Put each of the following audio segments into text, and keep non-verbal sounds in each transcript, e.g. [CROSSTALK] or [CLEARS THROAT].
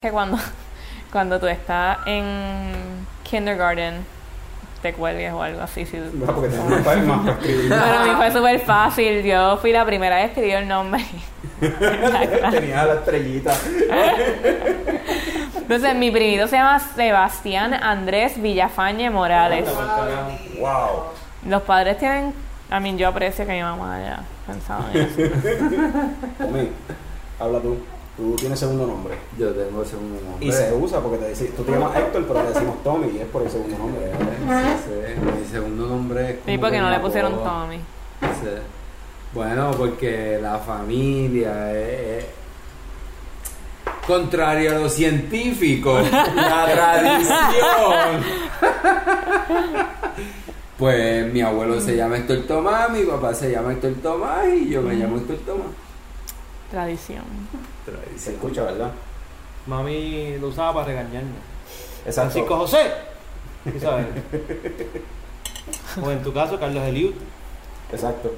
que cuando, [LAUGHS] cuando tú estás en kindergarten te cuelgues o algo así. Si, No, porque más para a mí fue súper fácil. Yo fui la primera vez que escribí el nombre. [LAUGHS] Tenía la estrellita. [LAUGHS] Entonces, mi primito se llama Sebastián Andrés Villafañe Morales. Wow. Los padres tienen. A mí, yo aprecio que mi mamá haya pensado en eso. Tommy, habla tú. Tú tienes segundo nombre. Yo tengo el segundo nombre. Y se usa porque te deci- tú te llamas Héctor, pero te decimos Tommy y es por el segundo nombre. Sí, sí. Mi segundo nombre es ¿Y como por qué que no le pusieron apodo. Tommy? Sí. Bueno, porque la familia es, es contrario a lo científico, la [LAUGHS] tradición. Pues mi abuelo se llama Héctor Tomás, mi papá se llama Héctor Tomás y yo me llamo Héctor Tomás. Tradición. Se escucha, ¿verdad? Mami lo usaba para regañarme. Exacto. Francisco José. ¿Tú sabes? o en tu caso, Carlos Eliud. Exacto.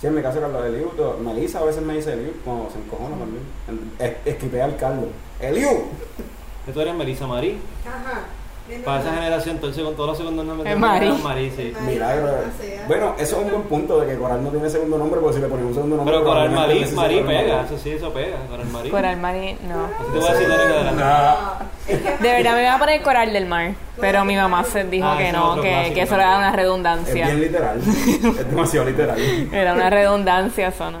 Sí, en mi caso Carlos Eliu, Melissa a veces me dice Eliu, como se encojona también. Esquipea al Carlos. ¡Eliu! Que tú eres Melissa Marí. Ajá. Para esa generación, entonces con todos los segundos nombres Es de Mari. Mari, sí. Milagro. Bueno, eso es un buen punto de que Coral no tiene segundo nombre, porque si le ponemos un segundo nombre. Pero Coral otro nombre. pega, eso sí, eso pega. Coral Marí. Coral Mari, no. Así te voy a decir de adelante. No, verdad me iba a poner Coral del Mar. Pero mi mamá se dijo Ah, que no, que, clásico que eso era una Es bien redundancia. literal. es demasiado literal. [LAUGHS] Era una redundancia, eso no.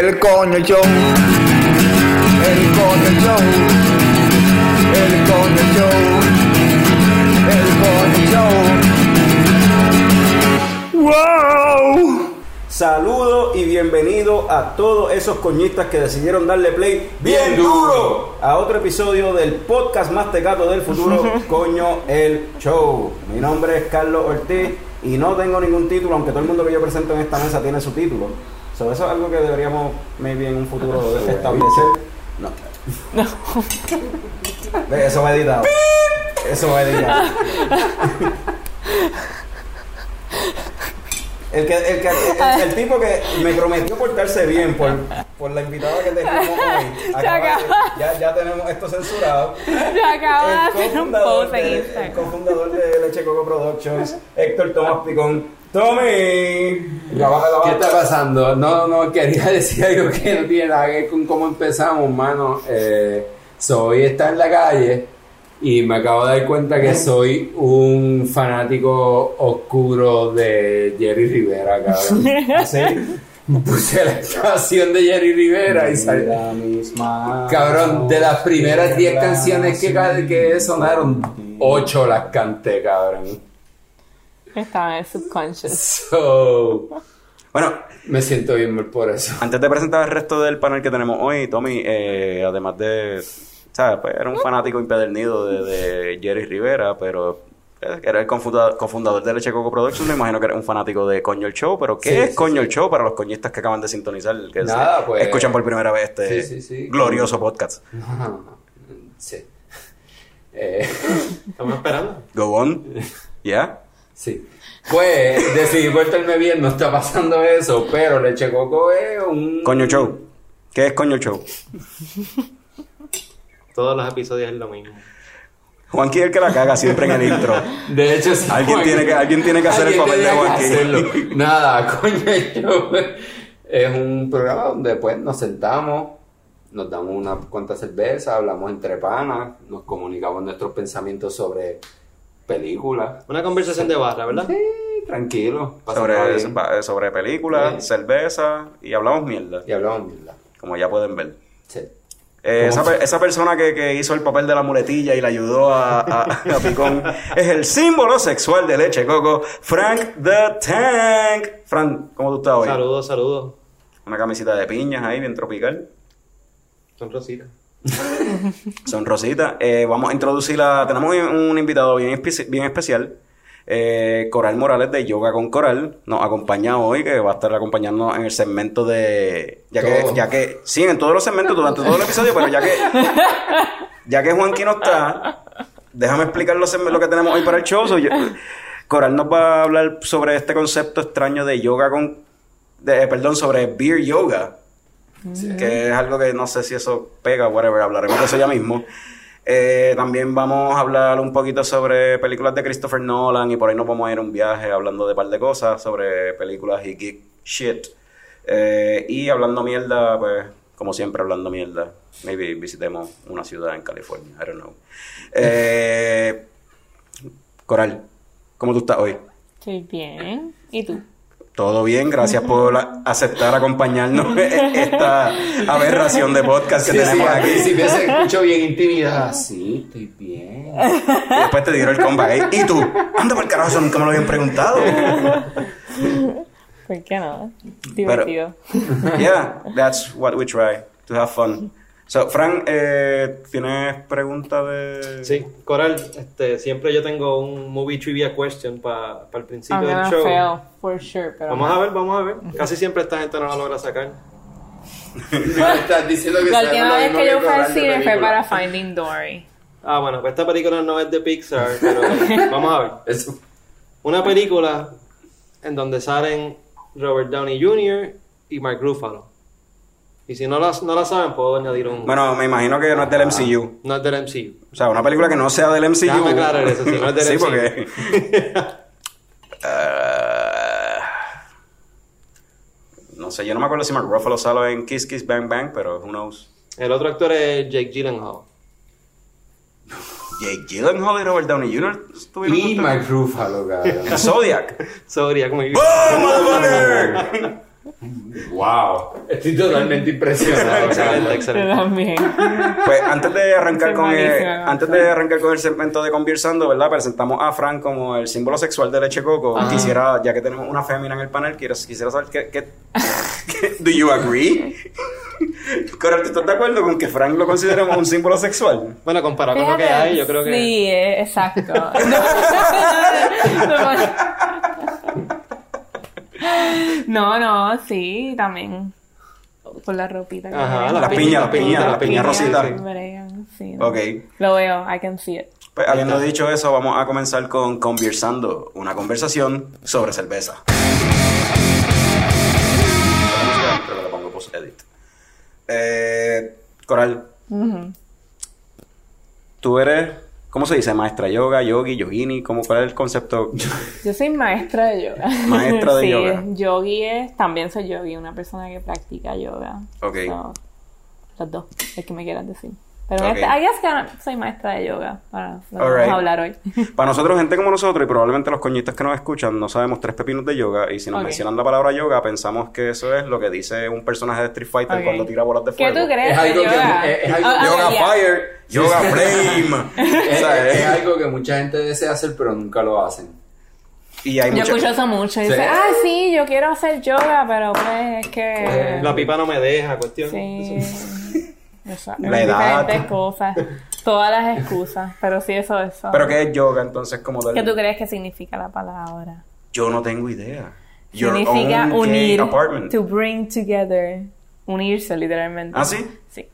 el coño show, el coño show, el coño show, el coño show. Wow. Saludo y bienvenido a todos esos coñistas que decidieron darle play bien duro a otro episodio del podcast más tecato del futuro, [LAUGHS] Coño el Show. Mi nombre es Carlos Ortiz y no tengo ningún título, aunque todo el mundo que yo presento en esta mesa tiene su título. So, eso es algo que deberíamos, maybe en un futuro, [LAUGHS] establecer. No. Ve, Eso va editado. Eso va editado. El, que, el, que, el, el tipo que me prometió portarse bien por, por la invitada que tenemos hoy. acaba de- acaba. ya, ya tenemos esto censurado. Yo acabo de hacer un post en de, el cofundador de Leche Coco Productions, Héctor Tomás Picón. ¡Tommy! ¿Qué está pasando? No, no, quería [LAUGHS] decir algo que no tiene nada que ver con cómo empezamos, mano. Eh, soy está en la calle y me acabo de dar cuenta que soy un fanático oscuro de Jerry Rivera, cabrón. [LAUGHS] Así. Puse la canción de Jerry Rivera y salió. Cabrón, de las primeras 10 canciones que, que sonaron, 8 las canté, cabrón. Estaba en el subconscious. So, Bueno, me siento bien mal por eso. Antes de presentar el resto del panel que tenemos hoy, Tommy, eh, además de, ¿sabes? Pues era un fanático impedernido de, de Jerry Rivera, pero eh, era el cofundador de Leche Coco Productions, me imagino que era un fanático de Coño el Show, pero ¿qué Sí, es sí, Coño el Show para los coñistas que acaban de sintonizar, que Nada, se- pues- escuchan por primera vez este Sí, sí, sí. glorioso podcast? Sí. Eh, [LAUGHS] Estamos esperando. Go on, [LAUGHS] ¿ya? Sí. Pues decidí portarme bien, no está pasando eso, pero Leche Coco es un. Coño Show. ¿Qué es Coño Show? Todos los episodios es lo mismo. Juanqui es el que la caga siempre en el intro. De hecho, sí, Alguien Juan- tiene que- alguien tiene que hacer el papel de Juanqui. Nada, coño, yo- es un programa donde pues nos sentamos, nos damos unas cuantas cervezas, hablamos entre panas, nos comunicamos nuestros pensamientos sobre películas. Una conversación de barra, ¿verdad? Sí, tranquilo. Sobre, bien. sobre películas, Sí. cerveza y hablamos mierda, Y hablamos mierda. como ya pueden ver. Sí. Eh, esa, esa persona que, que hizo el papel de la muletilla y le ayudó a, a, [LAUGHS] a Picón es el símbolo sexual de leche coco, Frank the Tank. Frank, ¿cómo tú estás hoy? Saludos, saludos. Una camisita de piñas ahí, bien tropical. Son rositas. [LAUGHS] Son rositas. Eh, vamos a introducir a... Tenemos un, un invitado bien, espe- bien especial. Eh, Coral Morales de Yoga con Coral nos acompaña hoy, que va a estar acompañándonos en el segmento de... Ya que, Todo. ya que... Sí, en todos los segmentos durante todo el episodio, pero ya que... Ya que Juanqui no está, déjame explicar los lo que tenemos hoy para el show. So, yo- Coral nos va a hablar sobre este concepto extraño de yoga con... de- perdón, sobre beer yoga que es algo que no sé si eso pega, whatever, hablaremos de eso ya mismo. Eh, también vamos a hablar un poquito sobre películas de Christopher Nolan y por ahí nos vamos a ir a un viaje hablando de un par de cosas sobre películas y geek shit. Eh, y hablando mierda, pues, como siempre, hablando mierda. Maybe visitemos una ciudad en California, I don't know. Eh, Coral, ¿cómo tú estás hoy? Estoy bien. ¿Y tú? Todo bien, gracias por aceptar acompañarnos en [LAUGHS] esta aberración de podcast que Sí, sí, tenemos al aquí. principio se escuchó bien intimidada. Sí, estoy bien. Y después te dieron el comeback. ¿eh? ¿Y tú? Anda por el carajo, eso nunca me lo habían preguntado. [LAUGHS] ¿Por qué no? Divertido. Yeah, that's what we try, to have fun. So, Frank, eh, ¿tienes preguntas de...? Sí, Coral, este, siempre yo tengo un movie trivia question para el principio I'm del show. fail, for sure. Pero Vamos a ver, vamos a ver. Casi siempre esta gente no la logra sacar. No, estás diciendo que La última vez que yo fui al cine fue para Finding Dory. Ah, bueno, pues esta película no es de Pixar, pero [LAUGHS] vamos a ver. Eso. Una película en donde salen Robert Downey Jr. y Mark Ruffalo. Y si no la, no la saben, puedo añadir un... Bueno, me imagino que no es del MCU. no es del MCU. O sea, una película que no sea del MCU. Déjame aclarar eso, si no es del sí, MCU. porque... Ah, [LAUGHS] no sé, yo no me acuerdo si Mark Ruffalo sale en Kiss Kiss Bang Bang, pero who knows. El otro actor es Jake Gyllenhaal. [LAUGHS] Jake Gyllenhaal y Robert Downey Jr. estuvieron Y. Mark Ruffalo, cabrón. [LAUGHS] Zodiac. Zodiac, muy bien. ¡Boom, motherfucker! Wow. Estoy totalmente impresionado. Excelente, también. Pues antes de arrancar con el, antes de arrancar con el segmento de conversando, ¿verdad? Presentamos a Frank como el símbolo sexual de leche coco. Ajá. Quisiera, ya que tenemos una fémina en el panel, quiero- quisiera saber qué, qué- qué- do you agree? Coral, ¿tú estás de acuerdo con que Frank lo consideramos un símbolo sexual? Bueno, comparado con lo que hay, yo creo que... Sí, eh, exacto. No, no, sí, también. Por la ropita. que Ajá, Las piñas, las piñas, las piñas rositas. bregan, sí. Ok. Lo veo, I can see it. Pues habiendo dicho eso, vamos a comenzar con conversando, una conversación sobre cerveza. Eh, Coral, Ujú. tú eres, ¿cómo se dice? Maestra yoga, yogi, yogini, ¿cómo, ¿cuál es el concepto? [LAUGHS] Yo soy maestra de yoga. Maestra de sí, yoga. yogi es, también soy yogi, una persona que practica yoga. Ok. So, los dos, el que me quieras decir. Pero Ok. en este, I guess que soy maestra de yoga para lo que vamos a hablar hoy. [LAUGHS] Para nosotros, gente como nosotros, y probablemente los coñitas que nos escuchan, no sabemos tres pepinos de yoga, y si nos mencionan la palabra yoga, pensamos que eso es lo que dice un personaje de Street Fighter cuando tira bolas de ¿Qué fuego. tú crees Es algo que- yoga? es- es algo- Ah, ah, Yoga. Fire, Yoga Flame. [LAUGHS] Es, algo que mucha gente desea hacer, pero nunca lo hacen. y hay Yo mucha- escucho eso mucho. Y Sí. dice, ah, sí, yo quiero hacer yoga, pero pues es que... La pipa no me deja, cuestión. Sí. [LAUGHS] Exacto. La edad. Diferentes cosas. Todas las excusas. Pero sí, eso, eso. Pero ¿qué es yoga entonces como tal? ¿Qué tú crees que significa la palabra? Yo no tengo idea. Your significa own unir. apartment. To bring together. Unirse, literalmente. ¿Ah, sí? Sí.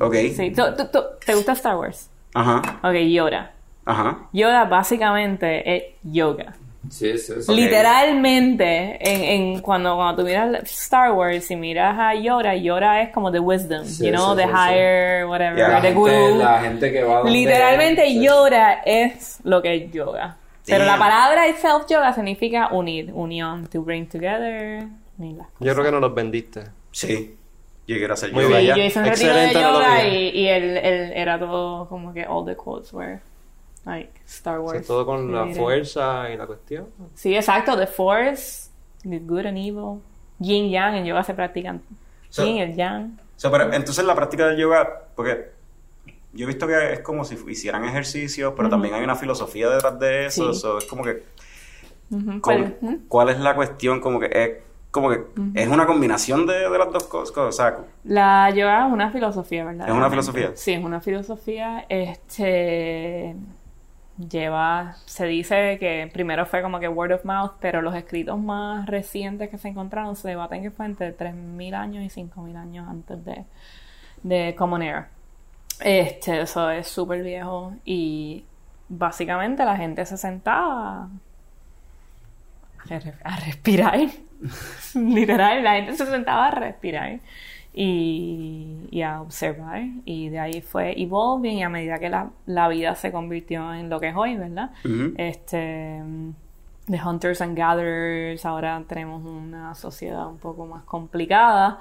Ok. sí. ¿Tú- tú- tú- ¿Te gusta Star Wars? Ajá. Ok, Yoda. Ajá. Yoda básicamente es yoga. Sí, sí, sí. Literalmente, en, en cuando, cuando tú miras Star Wars y miras a Yoda, Yoda es como the wisdom, Sí, you know, sí, the sí, sí. higher, whatever. La the gente, guru. la gente que va donde- Literalmente sí. Yoda es lo que es yoga. Pero la palabra itself yoga significa unir, unión, to bring together. Yo creo que no los vendiste. Sí. Yo quiero hacer Muy yoga bien. ya. Yo hice un retiro de Excelente yoga y, y el, el- era todo como que all the quotes were like Star O sea, Wars. todo con la fuerza y la cuestión. Sí, exacto, the force, the good and evil. Yin yang en yoga se practican. So- Yin, el yang. sea, pero entonces la práctica del yoga, porque yo he visto que es como si hicieran ejercicios, pero también hay una filosofía detrás de eso. Sí. so, es como que, Ujú, ¿cuál, pues, cuál es la cuestión? Como que es, como que es una combinación de, de las dos cosas. O sea, La yoga es una filosofía, ¿verdad? ¿Es una filosofía? Sí, es una filosofía. Este lleva, se dice que primero fue como que word of mouth, pero los escritos más recientes que se encontraron se debaten que fue entre 3.000 años y 5.000 años antes de, de Common Era. Este, eso es súper viejo y básicamente la gente se sentaba a re- a respirar. [LAUGHS] Literal, la gente se sentaba a respirar y, y a observar. Y de ahí fue evolving y a medida que la, la vida se convirtió en lo que es hoy, ¿verdad? Este, de Hunters and Gatherers, ahora tenemos una sociedad un poco más complicada.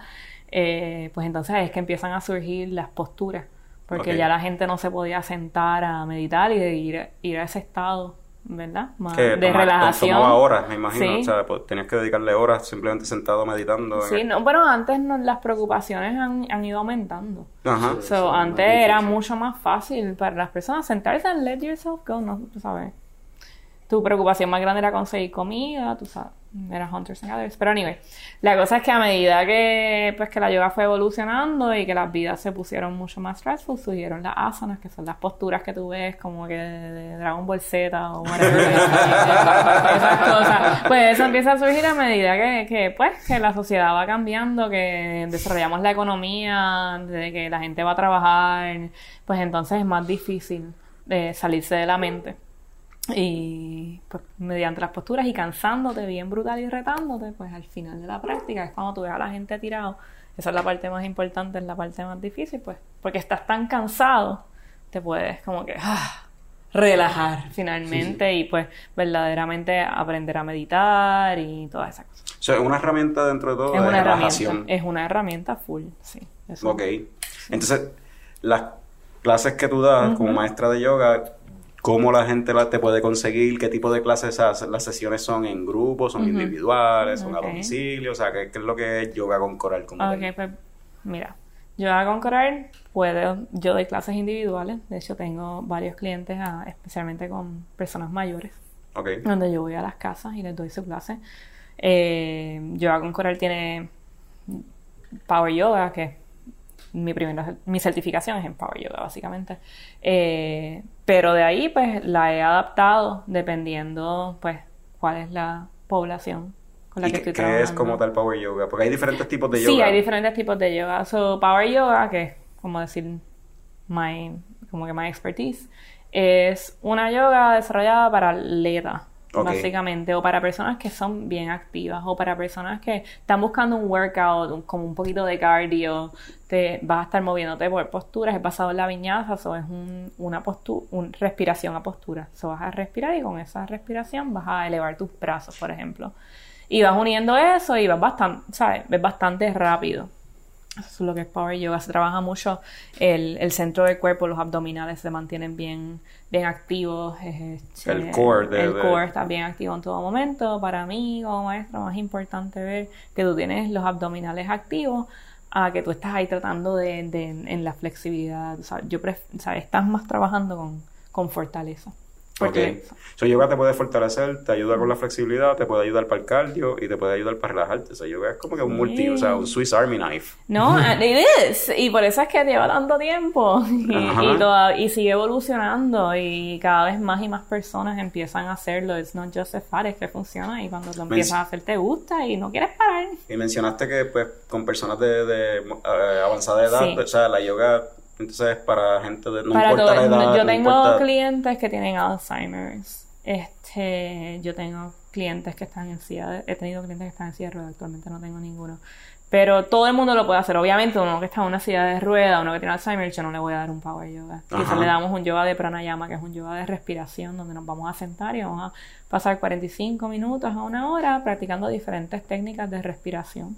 eh, pues entonces es que empiezan a surgir las posturas. Porque ya la gente no se podía sentar a meditar y de ir, ir a ese estado, ¿verdad? Más que de toma- relajación. tomaba horas, me imagino. Sí. O sea, pues, tenías que dedicarle horas simplemente sentado meditando. Sí, el- no, pero antes no- las preocupaciones han, han ido aumentando. Ajá. So, más antes era mucho más fácil para las personas sentarse and let yourself go, no, sabes. Tu preocupación más grande era conseguir comida, tú sabes, era hunters and gatherers. Pero anyway, la cosa es que a medida que pues que la yoga fue evolucionando y que las vidas se pusieron mucho más stressful, surgieron las asanas, que son las posturas que tú ves como que de Dragon Ball Z o whatever. [LAUGHS] esas cosas. Pues eso empieza a surgir a medida que, que, pues, que la sociedad va cambiando, que desarrollamos la economía, de que la gente va a trabajar, pues entonces es más difícil eh, salirse de la mente. Y pues mediante las posturas y cansándote bien brutal y retándote, pues al final de la práctica es cuando tú ves a la gente tirado. Esa es la parte más importante, es la parte más difícil, pues, porque estás tan cansado, te puedes como que ah, relajar finalmente y pues verdaderamente aprender a meditar y todas esas cosas. O sea, es una herramienta dentro de todo Es de una relajación. herramienta, es una herramienta full, sí. eso. Ok. Entonces, las clases que tú das como maestra de yoga, ¿cómo la gente la- te puede conseguir? ¿Qué tipo de clases? ¿Las sesiones son en grupos, son individuales, son a domicilio? O sea, ¿qué, qué es lo que es yoga con coral? Como tal? Ok, pues mira, yo hago con Coral, puedo, yo doy clases individuales, de hecho tengo varios clientes, ah, especialmente con personas mayores, Ok. donde yo voy a las casas y les doy su clase. Eh, Yoga con Coral tiene Power Yoga, que mi primera, mi certificación es en Power Yoga, básicamente. Eh, pero de ahí, pues, la he adaptado dependiendo, pues, cuál es la población con la ¿Y que qué, estoy qué trabajando. es como tal Power Yoga? Porque hay diferentes tipos de yoga. Sí, hay diferentes tipos de yoga. So, Power Yoga, que es como decir my, como que my expertise, es una yoga desarrollada para atletas, Básicamente, o para personas que son bien activas, o para personas que están buscando un workout, como un poquito de cardio, te vas a estar moviéndote por posturas, es basado en la viñaza, so es un, una postura, un, respiración a postura. So vas a respirar y con esa respiración vas a elevar tus brazos, por ejemplo. Y vas uniendo eso y vas bastante, ¿sabes? Es bastante rápido. Eso es lo que es Power Yoga. Se trabaja mucho el, el centro del cuerpo, los abdominales se mantienen bien, bien activos. El core de- el de- core está bien activo en todo momento. Para mí, como maestro, más importante ver que tú tienes los abdominales activos a que tú estás ahí tratando de, de- en la flexibilidad. O sea, yo pref- o sea, estás más trabajando con, con fortaleza. Ok. Fortaleza. So, yoga te puede fortalecer, te ayuda con la flexibilidad, te puede ayudar para el cardio y te puede ayudar para relajarte. O sea, yoga es como que un multi, o sea, un Swiss Army knife. No, and [LAUGHS] it is. Y por eso es que lleva tanto tiempo. Y, y, toda- y sigue evolucionando. Y cada vez más y más personas empiezan a hacerlo. It's not just a fad, es que funciona. Y cuando lo empiezas a hacer, te gusta y no quieres parar. Y mencionaste que pues con personas de, de, eh, avanzada edad, Sí. o sea, la yoga entonces es para gente de no Para importa todo- la edad, yo no tengo importa- clientes que tienen Alzheimer's. Este, yo tengo clientes que están en silla de- he tenido clientes que están en silla de ruedas, actualmente no tengo ninguno. Pero todo el mundo lo puede hacer. Obviamente, uno que está en una silla de ruedas, uno que tiene Alzheimer, yo no le voy a dar un power yoga. Quizás le damos un yoga de pranayama, que es un yoga de respiración, donde nos vamos a sentar y vamos a pasar 45 minutos a una hora practicando diferentes técnicas de respiración.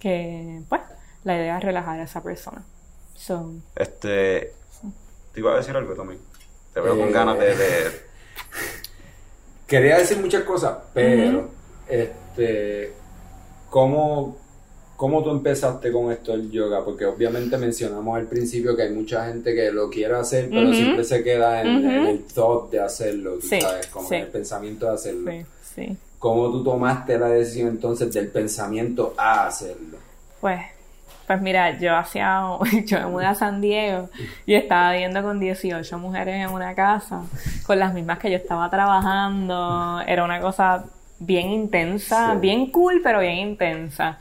Que, pues, la idea es relajar a esa persona. So, Este, te iba a decir algo, Tommy. Te veo con Eh, ganas de, de- Quería decir muchas cosas, pero este, ¿cómo, ¿cómo tú empezaste con esto del yoga? Porque obviamente mencionamos al principio que hay mucha gente que lo quiere hacer, pero siempre se queda en, el thought de hacerlo, tú Sí, sabes, como sí. en el pensamiento de hacerlo. Sí, sí. ¿Cómo tú tomaste la decisión entonces del pensamiento a hacerlo? Pues, pues mira, yo hacía, [LAUGHS] yo me mudé a San Diego y estaba viviendo con 18 mujeres en una casa, con las mismas que yo estaba trabajando. Era una cosa bien intensa, Sí. bien cool, pero bien intensa.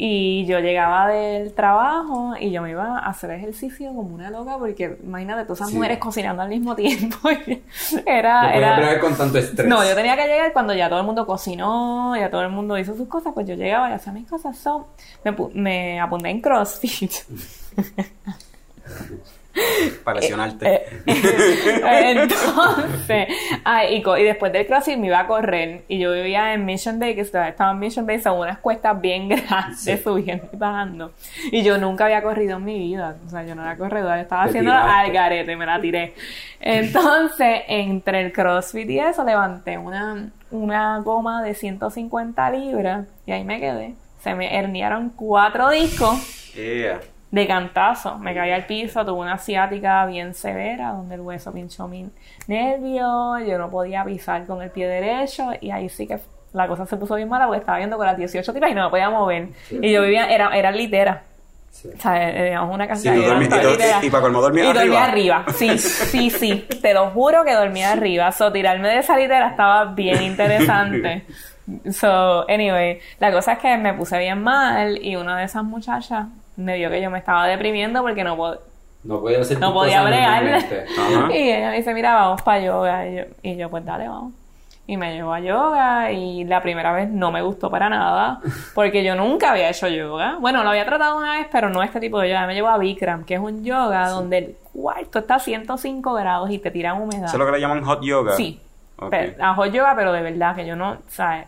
Y yo llegaba del trabajo y yo me iba a hacer ejercicio como una loca porque imagínate todas esas Sí. mujeres cocinando al mismo tiempo. No [LAUGHS] era, podías era, con tanto estrés. no, yo tenía que llegar cuando ya todo el mundo cocinó, ya todo el mundo hizo sus cosas, pues yo llegaba y hacía mis cosas. So, me, me apunté en CrossFit. [LAUGHS] [LAUGHS] Para lesionarte. Eh, [LAUGHS] Entonces, ah, y, después del CrossFit me iba a correr. Y yo vivía en Mission Bay, que estaba, en Mission Bay, son unas cuestas bien [LAUGHS] grandes, Sí. subiendo y bajando. Y yo nunca había corrido en mi vida. O sea, yo no era corredora, yo estaba Te haciendo al garete, me la tiré. Entonces, entre el CrossFit y eso, levanté una, una goma de 150 libras y ahí me quedé. Se me herniaron cuatro discos Yeah. De cantazo. Me caí al piso, tuve una ciática bien severa donde el hueso pinchó mi nervio, yo no podía pisar con el pie derecho y ahí sí que la cosa se puso bien mala porque estaba viendo con las 18 tipas y no me podía mover. Sí. Y yo vivía, era, era litera. Sí. O sea, teníamos una casa Sí, dormí- y y para colmo dormías y dormía arriba. arriba. Sí, sí, sí. Te lo juro que dormía arriba. So, tirarme de esa litera estaba bien interesante. [LAUGHS] So, anyway, la cosa es que me puse bien mal y una de esas muchachas me vio que yo me estaba deprimiendo porque no, pod- No podía hacer no podía bregar. [LAUGHS] Y ella me dice, mira, vamos para yoga. Y yo, y yo, pues dale, vamos. Y me llevó a yoga y la primera vez no me gustó para nada [LAUGHS] porque yo nunca había hecho yoga. Bueno, lo había tratado una vez, pero no este tipo de yoga. Me llevó a Bikram, que es un yoga donde el cuarto está a 105 grados y te tiran humedad. Eso es lo que le llaman hot yoga. Sí. Pero, a hot yoga, pero de verdad que yo no, ¿sabes?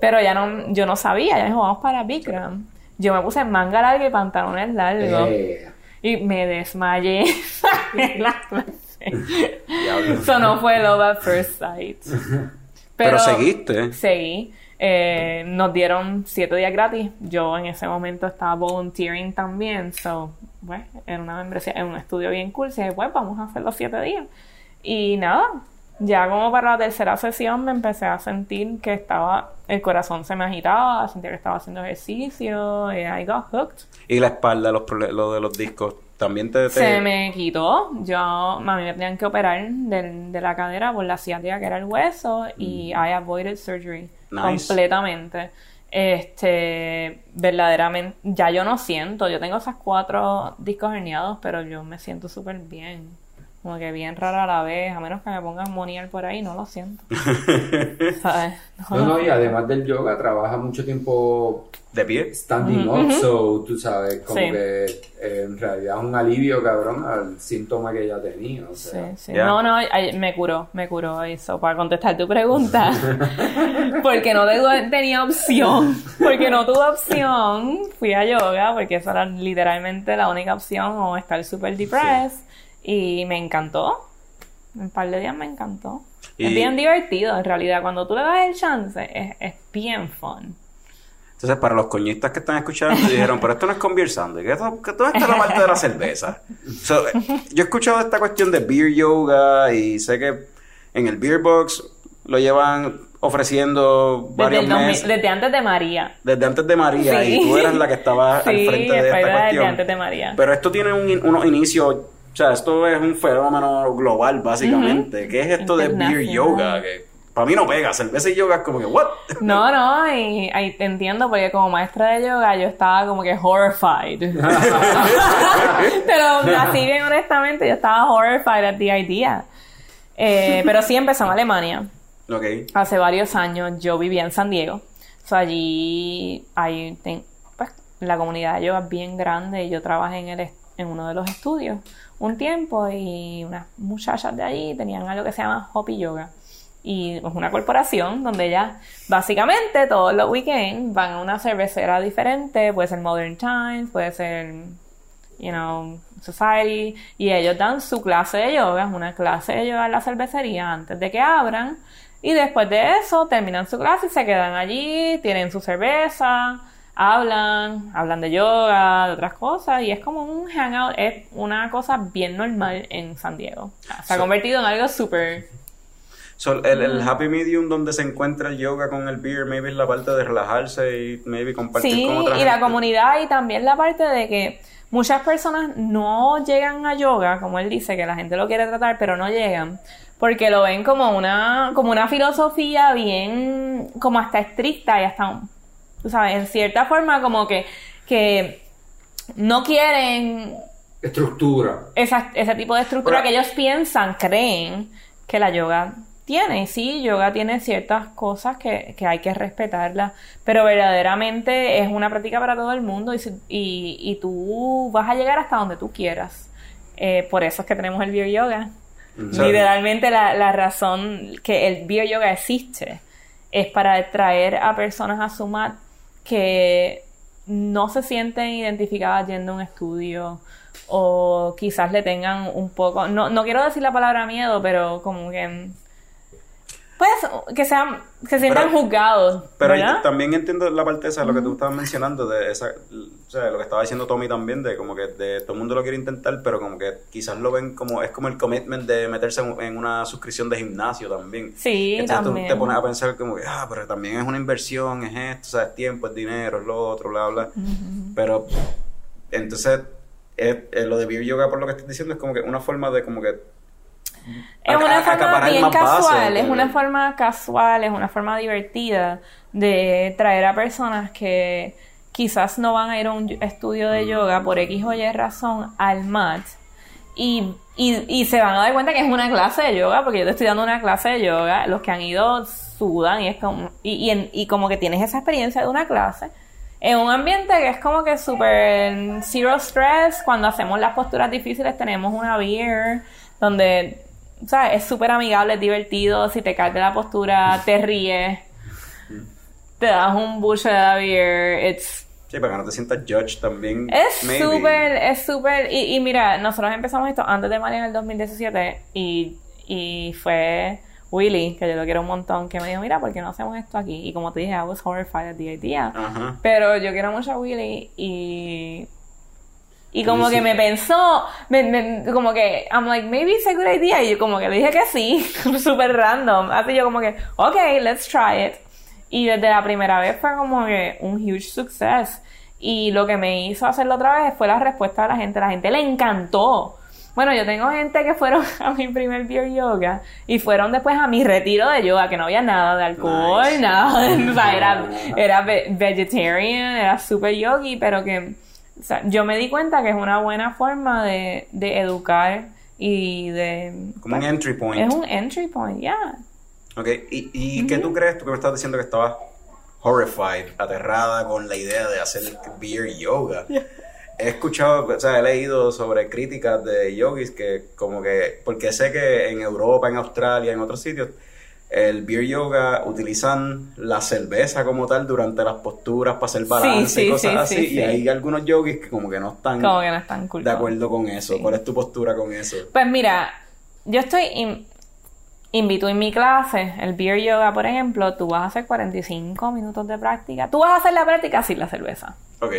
Pero ya no, yo no sabía. Ya me dijo, vamos para Bikram. Yo me puse en manga larga y pantalones largos. Eh, Y me desmayé [LAUGHS] en la clase. Eso no fue love at first sight. [LAUGHS] Pero seguiste. Seguí. Eh, nos dieron siete días gratis. Yo en ese momento estaba volunteering también. So, bueno, era una membresía, en un estudio bien cool. Dije, pues vamos a hacer los siete días. Y nada, ya como para la tercera sesión me empecé a sentir que estaba, el corazón se me agitaba, sentía que estaba haciendo ejercicio, y I got hooked. Y la espalda, los lo de los discos, también te... te- Se me quitó. Yo, a mí me tenían que operar de, la cadera por la ciática que era el hueso y I avoided surgery Mm. Nice. completamente. Este, verdaderamente, ya yo no siento. Yo tengo esas cuatro discos herniados, pero yo me siento súper bien. Como que bien rara a la vez, a menos que me pongan monial por ahí, no lo siento. [LAUGHS] ¿Sabes? No, no, y además del yoga, trabaja mucho tiempo ¿De pie? standing up, so tú sabes, como Sí. que eh, en realidad es un alivio, cabrón, al síntoma que ella tenía. O Sí, sea, sí. No, no, ay, me curó, me curó eso. Para contestar tu pregunta, [LAUGHS] porque no tenía opción, porque no tuve opción, fui a yoga, porque esa era literalmente la única opción, o estar súper depressed, y me encantó. Un par de días me encantó. Es bien divertido, en realidad. Cuando tú le das el chance, es, es bien fun. Entonces, para los coñistas que están escuchando, [LAUGHS] dijeron, pero esto no es con beer Sunday, ¿qué esto- que ¿dónde está la parte de la cerveza? So, yo he escuchado esta cuestión de beer yoga y sé que en el beer box lo llevan ofreciendo Desde, varios 2000 meses. desde antes de María. Desde antes de María Sí. y tú eras la que estaba al [LAUGHS] frente de esta desde cuestión. antes de María. Pero esto tiene un, unos inicios, o sea, esto es un fenómeno global básicamente. ¿Qué es esto de beer yoga? Que para mí no pega, cerveza y yoga es como que, ¿what? [LAUGHS] No, no, y ahí te entiendo porque como maestra de yoga yo estaba como que horrified. [LAUGHS] pero así bien honestamente yo estaba horrified at the idea. Eh, pero sí empezó en Alemania. ok. Hace varios años yo vivía en San Diego. So, allí hay pues, la comunidad de yoga es bien grande y yo trabajé en, el, en uno de los estudios un tiempo y unas muchachas de allí tenían algo que se llama Hopi Yoga. Y es una corporación donde ellas básicamente todos los weekends van a una cervecera diferente, puede ser Modern Times, puede ser you know, Society, y ellos dan su clase de yoga, es una clase de yoga en la cervecería antes de que abran, y después de eso terminan su clase y se quedan allí, tienen su cerveza, hablan, hablan de yoga, de otras cosas, y es como un hangout, es una cosa bien normal en San Diego. Se ha convertido en algo súper... So, el, el happy medium donde se encuentra el yoga con el beer, maybe es la parte de relajarse y maybe compartir Sí, con otra y la comunidad y también la parte de que muchas personas no llegan a yoga, como él dice, que la gente lo quiere tratar, pero no llegan, porque lo ven como una, como una filosofía bien, como hasta estricta y hasta, tú sabes, en cierta forma como que, que no quieren Estructura. esa- ese tipo de estructura que ellos piensan, creen que la yoga tiene. Sí, yoga tiene ciertas cosas que, que hay que respetarlas, pero verdaderamente es una práctica para todo el mundo y, y, y tú vas a llegar hasta donde tú quieras. Eh, por eso es que tenemos el Beer Yoga. Exacto. Literalmente la, la razón que el Beer Yoga existe es para traer a personas a su mat que no se sienten identificadas yendo a un estudio o quizás le tengan un poco, no, no quiero decir la palabra miedo, pero como que pues que sean que se sientan Pero- juzgados, Pero también entiendo la parte esa, lo que tú estabas mencionando, de esa, o sea, lo que estaba diciendo Tommy también, de como que de, todo el mundo lo quiere intentar, pero como que quizás lo ven como, es como el commitment de meterse en, en una suscripción de gimnasio también. Sí, Entonces también. tú te pones a pensar como que, ah, pero también es una inversión, es esto, o sea, es tiempo, es dinero, es lo otro, bla, bla. Pero, entonces, es- es lo de Beer Yoga, por lo que estoy diciendo, es como que una forma de como que Es una a- forma bien casual, es una forma casual, es una forma divertida de traer a personas que quizás no van a ir a un estudio de yoga por X o Y razón al mat y, y, y se van a dar cuenta que es una clase de yoga, porque yo te estoy dando una clase de yoga, los que han ido sudan y es como, y, y, en- y como que tienes esa experiencia de una clase en un ambiente que es como que súper zero stress, cuando hacemos las posturas difíciles tenemos una beer, donde, ¿sabes? Es súper amigable, es divertido, si te caes de la postura, te ríes, te das un buche de beer, it's Sí, para que no te sientas judge también. es súper, es súper. Y, y mira, nosotros empezamos esto antes de María en el 2017 y, y fue Willy, que yo lo quiero un montón, que me dijo, mira, ¿por qué no hacemos esto aquí? Y como te dije, I was horrified at the idea. Ajá. Pero yo quiero mucho a Willy y. Y como Sí, que sí. me pensó, me- me- como que, I'm like, maybe it's a good idea. Y yo como que le dije que sí, [LAUGHS] súper random. Así yo como que, ok, let's try it. Y desde la primera vez fue como que un huge success. Y lo que me hizo hacerlo otra vez fue la respuesta de la gente. La gente le encantó. Bueno, yo tengo gente que fueron [LAUGHS] a mi primer beer yoga y fueron después a mi retiro de yoga, que no había nada de alcohol, Nice. nada. [LAUGHS] o sea, era, era ve- vegetarian, era super yogi, pero que o sea, yo me di cuenta que es una buena forma de, de educar y de... Como un entry point. Es un entry point, yeah. Ok, ¿y, y qué tú crees? Tú que me estás diciendo que estabas horrified, aterrada con la idea de hacer beer yoga. [LAUGHS] He escuchado, o sea, he leído sobre críticas de yogis que como que, porque sé que en Europa, en Australia, en otros sitios, el beer yoga utilizan la cerveza como tal durante las posturas para hacer balance sí, y cosas sí, así. sí, y hay algunos yogis que como que no están Como que no es tan cool. de acuerdo con eso. ¿Cuál es tu postura con eso? Pues mira, yo estoy in, in between mi clase, el beer yoga, por ejemplo, tú vas a hacer 45 minutos de práctica. Tú vas a hacer la práctica sin la cerveza. Ok.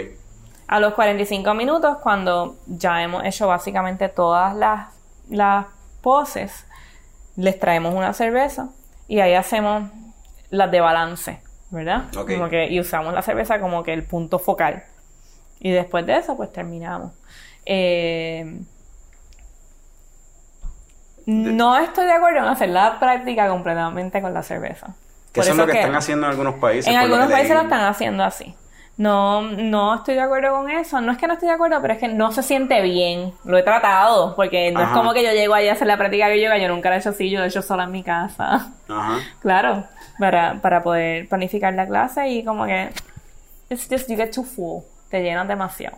A los 45 minutos, cuando ya hemos hecho básicamente todas las, las poses, les traemos una cerveza y ahí hacemos las de balance, ¿verdad? Como que, y usamos la cerveza como que el punto focal. Y después de eso, pues terminamos. Eh, no estoy de acuerdo en hacer la práctica completamente con la cerveza. Que Por eso es lo que, que- están haciendo en algunos países. en algunos países leí. lo están haciendo así. No, no estoy de acuerdo con eso. No es que no estoy de acuerdo, pero es que no se siente bien. Lo he tratado, porque no Ajá. es como que yo llego ahí a hacer la práctica que yoga. Yo nunca lo he hecho así, yo lo he hecho sola en mi casa. Ajá. claro, para, para poder planificar la clase y como que it's just you get too full. Te llenas demasiado.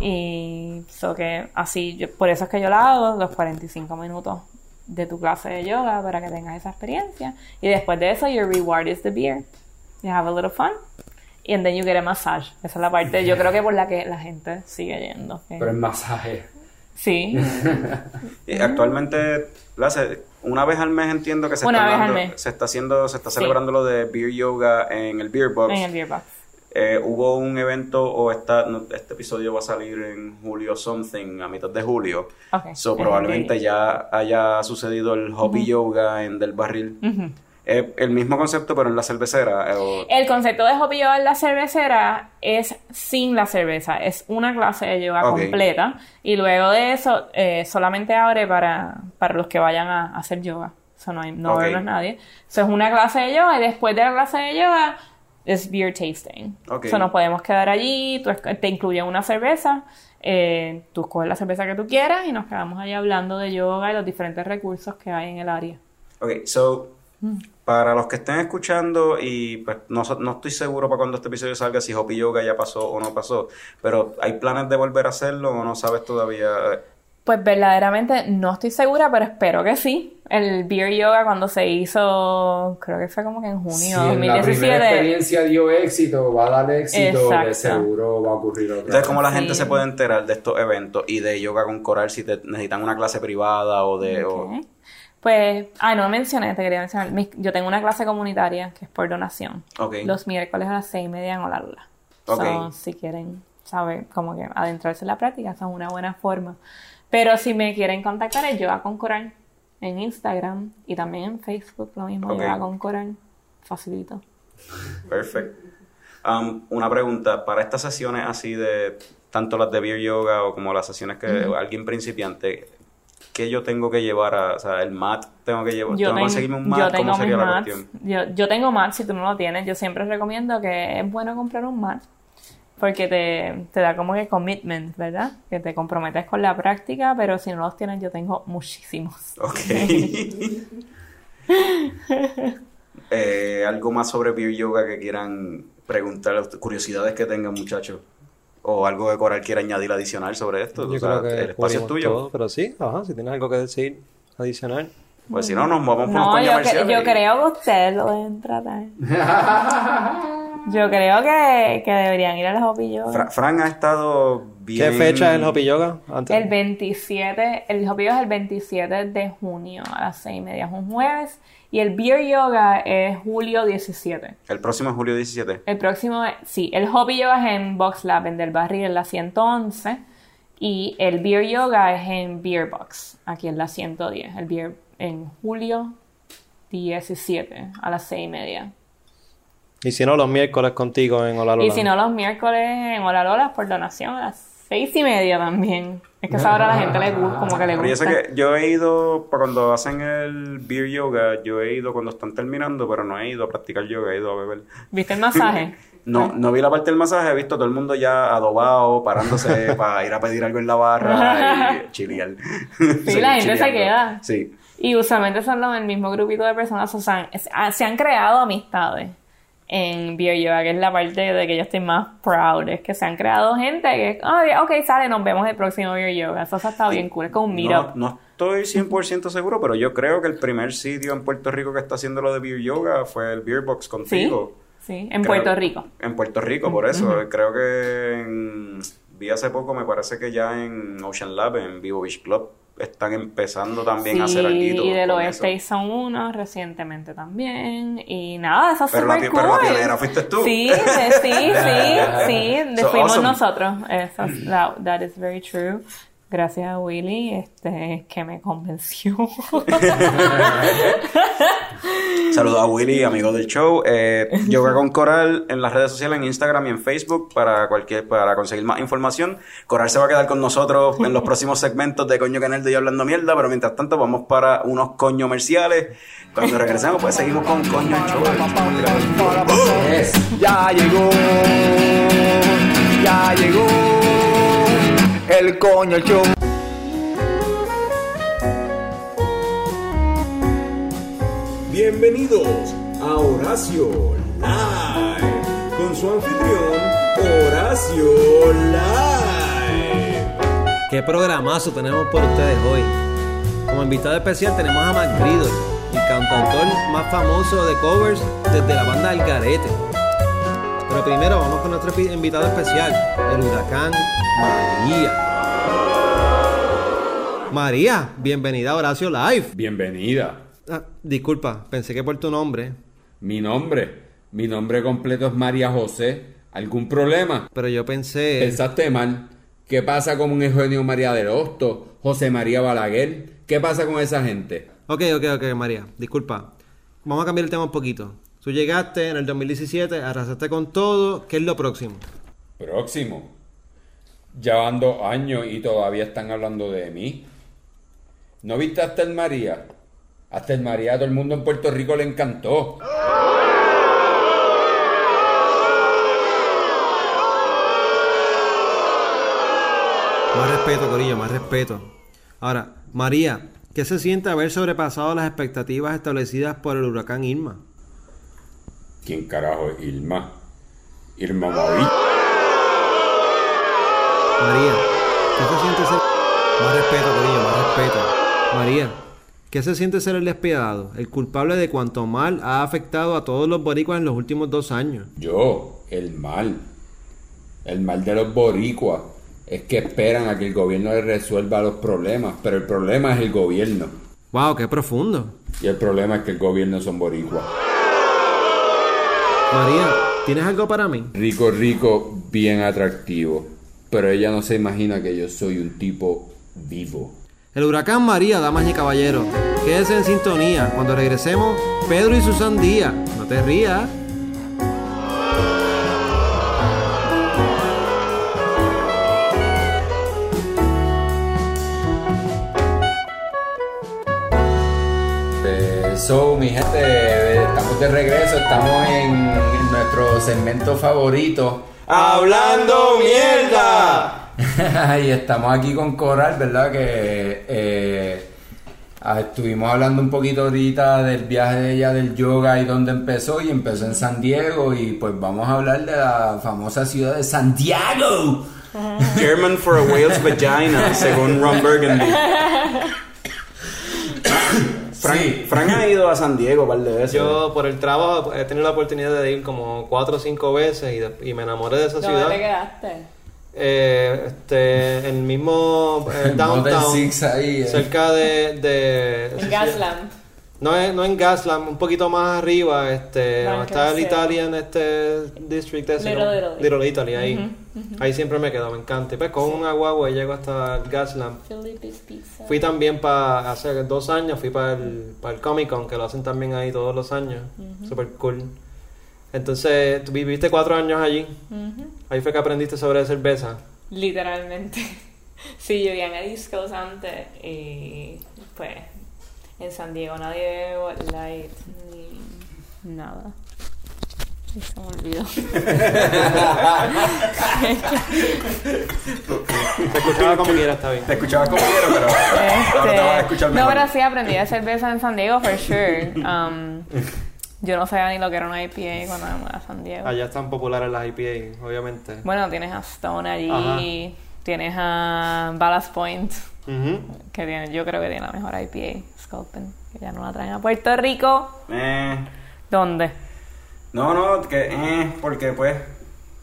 Y so que así, yo- por eso es que yo la hago los 45 minutos de tu clase de yoga para que tengas esa experiencia. Y después de eso, your reward is the beer. You have a little fun. And then you get a massage. Esa es la parte, yo creo que por la que la gente sigue yendo. Pero el masaje. sí. [LAUGHS] Y actualmente, una vez al mes entiendo que se Una está vez al hablando- mes. se está haciendo, se está Sí. celebrando lo de beer yoga en el beer box. en el beer box. eh, hubo un evento o esta, no, este episodio va a salir en julio something, a mitad de julio. Ok. So, probablemente ok. ya haya sucedido el Hopi Yoga en Del Barril. Ujú. Eh, el mismo concepto, pero en la cervecera. eh, o- El concepto de Hopi Yoga en la cervecera es sin la cerveza, es una clase de yoga completa y luego de eso eh, solamente abre para, para los que vayan a, hacer yoga. Eso no, hay, no va a nadie. Eso es una clase de yoga y después de la clase de yoga es beer tasting. Ok. Eso nos podemos quedar allí, tú te incluyen una cerveza, eh, tú escoges la cerveza que tú quieras y nos quedamos allí hablando de yoga y los diferentes recursos que hay en el área. Ok, so, para los que estén escuchando, y pues no, so- no estoy seguro para cuando este episodio salga si Hopi Yoga ya pasó o no pasó, pero ¿hay planes de volver a hacerlo o no sabes todavía? Pues verdaderamente no estoy segura, pero espero que sí. El Beer Yoga cuando se hizo, creo que fue como que en junio de la primera 2017. experiencia dio éxito, va a dar éxito, Exacto. de seguro va a ocurrir otra. Entonces, ¿cómo la Sí. gente se puede enterar de estos eventos y de yoga con coral si te necesitan una clase privada o de... o- Ok. Pues, ah, no mencioné, te quería mencionar. Mi- Yo tengo una clase comunitaria que es por donación. Los miércoles a las seis y media en Olalula. Ok. So, si quieren saber, como que adentrarse en la práctica, es una buena forma. Pero si me quieren contactar, es Yoga con Coral en Instagram y también en Facebook, lo mismo, Ok. Yoga con Coral. Facilito. Perfecto. Um, una pregunta, para estas sesiones así de tanto las de Beer Yoga o como las sesiones que alguien principiante, ¿qué yo tengo que llevar a, o sea, el mat tengo que llevar, tengo que conseguirme un yo mat, tengo ¿cómo sería la mats. cuestión? Yo, yo tengo mat, si tú no lo tienes, yo siempre recomiendo que es bueno comprar un mat porque te, te da como que commitment, ¿verdad? Que te comprometes con la práctica, pero si no los tienes, yo tengo muchísimos. Ok. [LAUGHS] Eh, algo más sobre Beer Yoga que quieran preguntar, curiosidades que tengan muchachos. O algo que Coral quiera añadir adicional sobre esto. Yo O sea, creo que el espacio es tuyo. todo, pero sí, ajá, si tienes algo que decir adicional. Pues si no, nos vamos por No, yo, que- comerciales yo y- creo que ustedes lo deben tratar. [LAUGHS] Yo creo que, que deberían ir a las Hopi Yoga. Fra- Fran ha estado bien... ¿Qué fecha es el Hopi Yoga? Antes. El 27, el Hopi Yoga es el 27 de junio a las 6 y media, es un jueves. Y el Beer Yoga es julio 17. El próximo es julio 17. El próximo, es- sí, el Hopi Yoga es en Box Lab, en Del Barril, en la 111. Y el Beer Yoga es en Beer Box, aquí en la 110. El Beer en julio 17 a las 6 y media. Y si no, los miércoles contigo en Olalola. Y si no, los miércoles en Hola Lola por donación a las 6 y media también. Es que esa hora a la gente le gusta, como que le Pero yo sé gusta. que yo he ido, para cuando hacen el beer yoga, yo he ido cuando están terminando, pero no he ido a practicar yoga, he ido a beber. ¿Viste el masaje? [LAUGHS] No, no vi la parte del masaje, he visto todo el mundo ya adobado, parándose [LAUGHS] para ir a pedir algo en la barra [LAUGHS] y chilear. Sí, la gente se queda. Sí. Y usualmente son los, el mismo grupito de personas. O sea, ah, se han creado amistades en Beer Yoga, que es la parte de que yo estoy más proud. Es que se han creado gente que, oh, ok, sale, nos vemos el próximo Beer Yoga. Eso ha estado bien cool. Es como un No, meetup. no estoy 100% seguro, pero yo creo que el primer sitio en Puerto Rico que está haciendo lo de beer yoga fue el Beer Box Sí, contigo. sí, en Creo- Puerto Rico. En Puerto Rico, por eso. Creo que en- vi hace poco, me parece que ya en Ocean Lab, en Vivo Beach Club, están empezando también a hacer algo. y del oeste eso. son unos recientemente también. Y nada, eso es Pero la súper pi- pero la cool. pionera fuiste tú. Sí, sí, sí, sí. [LAUGHS] de- So fuimos awesome. nosotros. Eso, es- that, that is very true. Gracias a Willy, este, que me convenció. [LAUGHS] Saludos a Willy, amigo del show. Eh, Yoga con Coral en las redes sociales, en Instagram y en Facebook para cualquier para conseguir más información. Coral se va a quedar con nosotros en los próximos segmentos de Coño Canel de Yo Hablando Mierda, pero mientras tanto vamos para unos coño comerciales. Cuando regresemos, pues seguimos con Coño el Show. Ya llegó, ya llegó el coño show. Bienvenidos a Horacio Live con su anfitrión Horacio Live. ¿Qué programazo tenemos por ustedes hoy? Como invitado especial tenemos a Mac Gridor, el cantautor más famoso de covers desde la banda Algarete. Pero primero vamos con nuestro invitado especial, el huracán María. María, bienvenida a Horacio Live. Bienvenida. Ah, disculpa, pensé que por tu nombre. Mi nombre, mi nombre completo es María José ¿Algún problema? Pero yo pensé. Pensaste mal. ¿Qué pasa con un Eugenio María del Hosto, José María Balaguer? ¿Qué pasa con esa gente? Ok, ok, ok, María. Disculpa. Vamos a cambiar el tema un poquito. Tú llegaste en el 2017, arrasaste con todo. ¿Qué es lo próximo? Próximo. Ya van dos años y todavía están hablando de mí. ¿No viste a Estel María? A Estel María a todo el mundo en Puerto Rico le encantó. Más respeto, Corillo, más respeto. Ahora, María, ¿qué se siente haber sobrepasado las expectativas establecidas por el huracán Irma? ¿Quién carajo es Irma? Irma Mavi. María, ¿qué se siente ser... Más respeto, Corillo, más respeto. María, ¿qué se siente ser el despiadado, el culpable de cuanto mal ha afectado a todos los boricuas en los últimos dos años? Yo, el mal. El mal de los boricuas. Es que esperan a que el gobierno les resuelva los problemas, pero el problema es el gobierno. Wow, qué profundo. Y el problema es que el gobierno son boricuas. María, ¿tienes algo para mí? Rico, rico, bien atractivo. Pero ella no se imagina que yo soy un tipo vivo. El huracán María, damas y caballeros. Quédense en sintonía. Cuando regresemos, Pedro y Susan Díaz. No te rías. Eh, so, mi gente, estamos de regreso, estamos en, en nuestro segmento favorito. ¡Hablando mierda! [LAUGHS] y estamos aquí con Coral, ¿verdad? Que eh, ah, estuvimos hablando un poquito ahorita del viaje de ella del yoga y dónde empezó. Y empezó en San Diego. Y pues vamos a hablar de la famosa ciudad de Santiago. German for a whale's vagina, según Ron Burgundy. [LAUGHS] Frank, Sí. Frank ha ido a San Diego un par de veces. Yo por el trabajo he tenido la oportunidad de ir como cuatro o cinco veces y, de- y me enamoré de esa ¿Dónde ciudad. te quedaste? Eh, este, en el mismo [LAUGHS] eh, El downtown, Six ahí, eh. cerca de, de En Gaslamp. no es no en Gaslamp, un poquito más arriba, este, donde está el. Italian este district ese, Little ¿no? Italy. Little Italy, ahí, ahí siempre me quedo, me encanta. Y pues con una guagua y llego hasta el Gaslamp. Pizza. Fui también para hace dos años, fui para el, para el Comic Con, que lo hacen también ahí todos los años. Super cool. Entonces, tú viviste cuatro años allí. Ahí fue que aprendiste sobre cerveza. Literalmente. [LAUGHS] Sí, yo vivía en Coast antes y pues en San Diego nadie Light ni nada. Se me olvidó. Te escuchaba como quiera, está bien. Te escuchabas como quiero, pero ahora te vas a escuchar Este, no, pero sí aprendí de cerveza en San Diego, for sure. [LAUGHS] Um, yo no sabía ni lo que era una IPA cuando me mudé a San Diego. Allá están populares las IPA, obviamente. Bueno, tienes a Stone allí, Ajá. tienes a Ballast Point, que tiene, yo creo que tiene la mejor IPA, Sculpin, que ya no la traen a Puerto Rico. Eh, ¿Dónde? No, no, que eh, porque pues,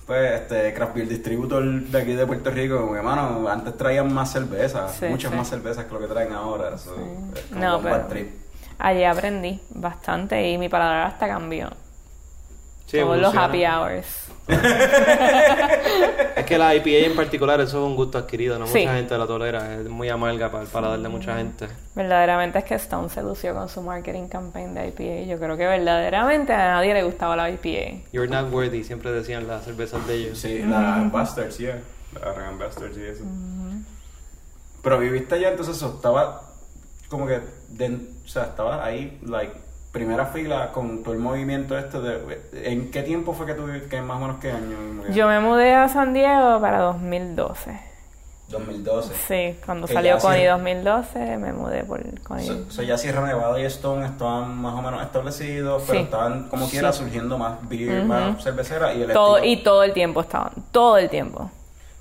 pues este Craft Beer Distributor de aquí de Puerto Rico, como que mano, antes traían más cervezas, Sí, muchas sí. más cervezas que lo que traen ahora. so, como No, pero-. Allí aprendí bastante y mi paladar hasta cambió. Sí, los happy hours. [LAUGHS] Es que la IPA en particular, eso es un gusto adquirido, no Sí. mucha gente la tolera, es muy amarga para el paladar de mucha gente. Verdaderamente es que Stone se lució con su marketing campaign de IPA. Yo creo que verdaderamente a nadie le gustaba la IPA. You're not worthy, siempre decían las cervezas de ellos. Sí, la Bastards, yeah. La Regan Bastards y eso. Pero viviste allá, entonces eso, estaba como que, de- o sea, estaba ahí, like, primera fila con todo el movimiento este de... ¿En qué tiempo fue que tú? ¿Qué más o menos qué año? Que- Yo me mudé a San Diego para 2012. 2012. Sí, cuando Que salió Connie cierra- 2012 me mudé por Connie. So, so ya Sierra Nevada y Stone estaban más o menos establecidos, pero Sí. estaban como quiera Sí. surgiendo más beer, más cervecera y el todo, estilo. y todo el tiempo estaban, todo el tiempo.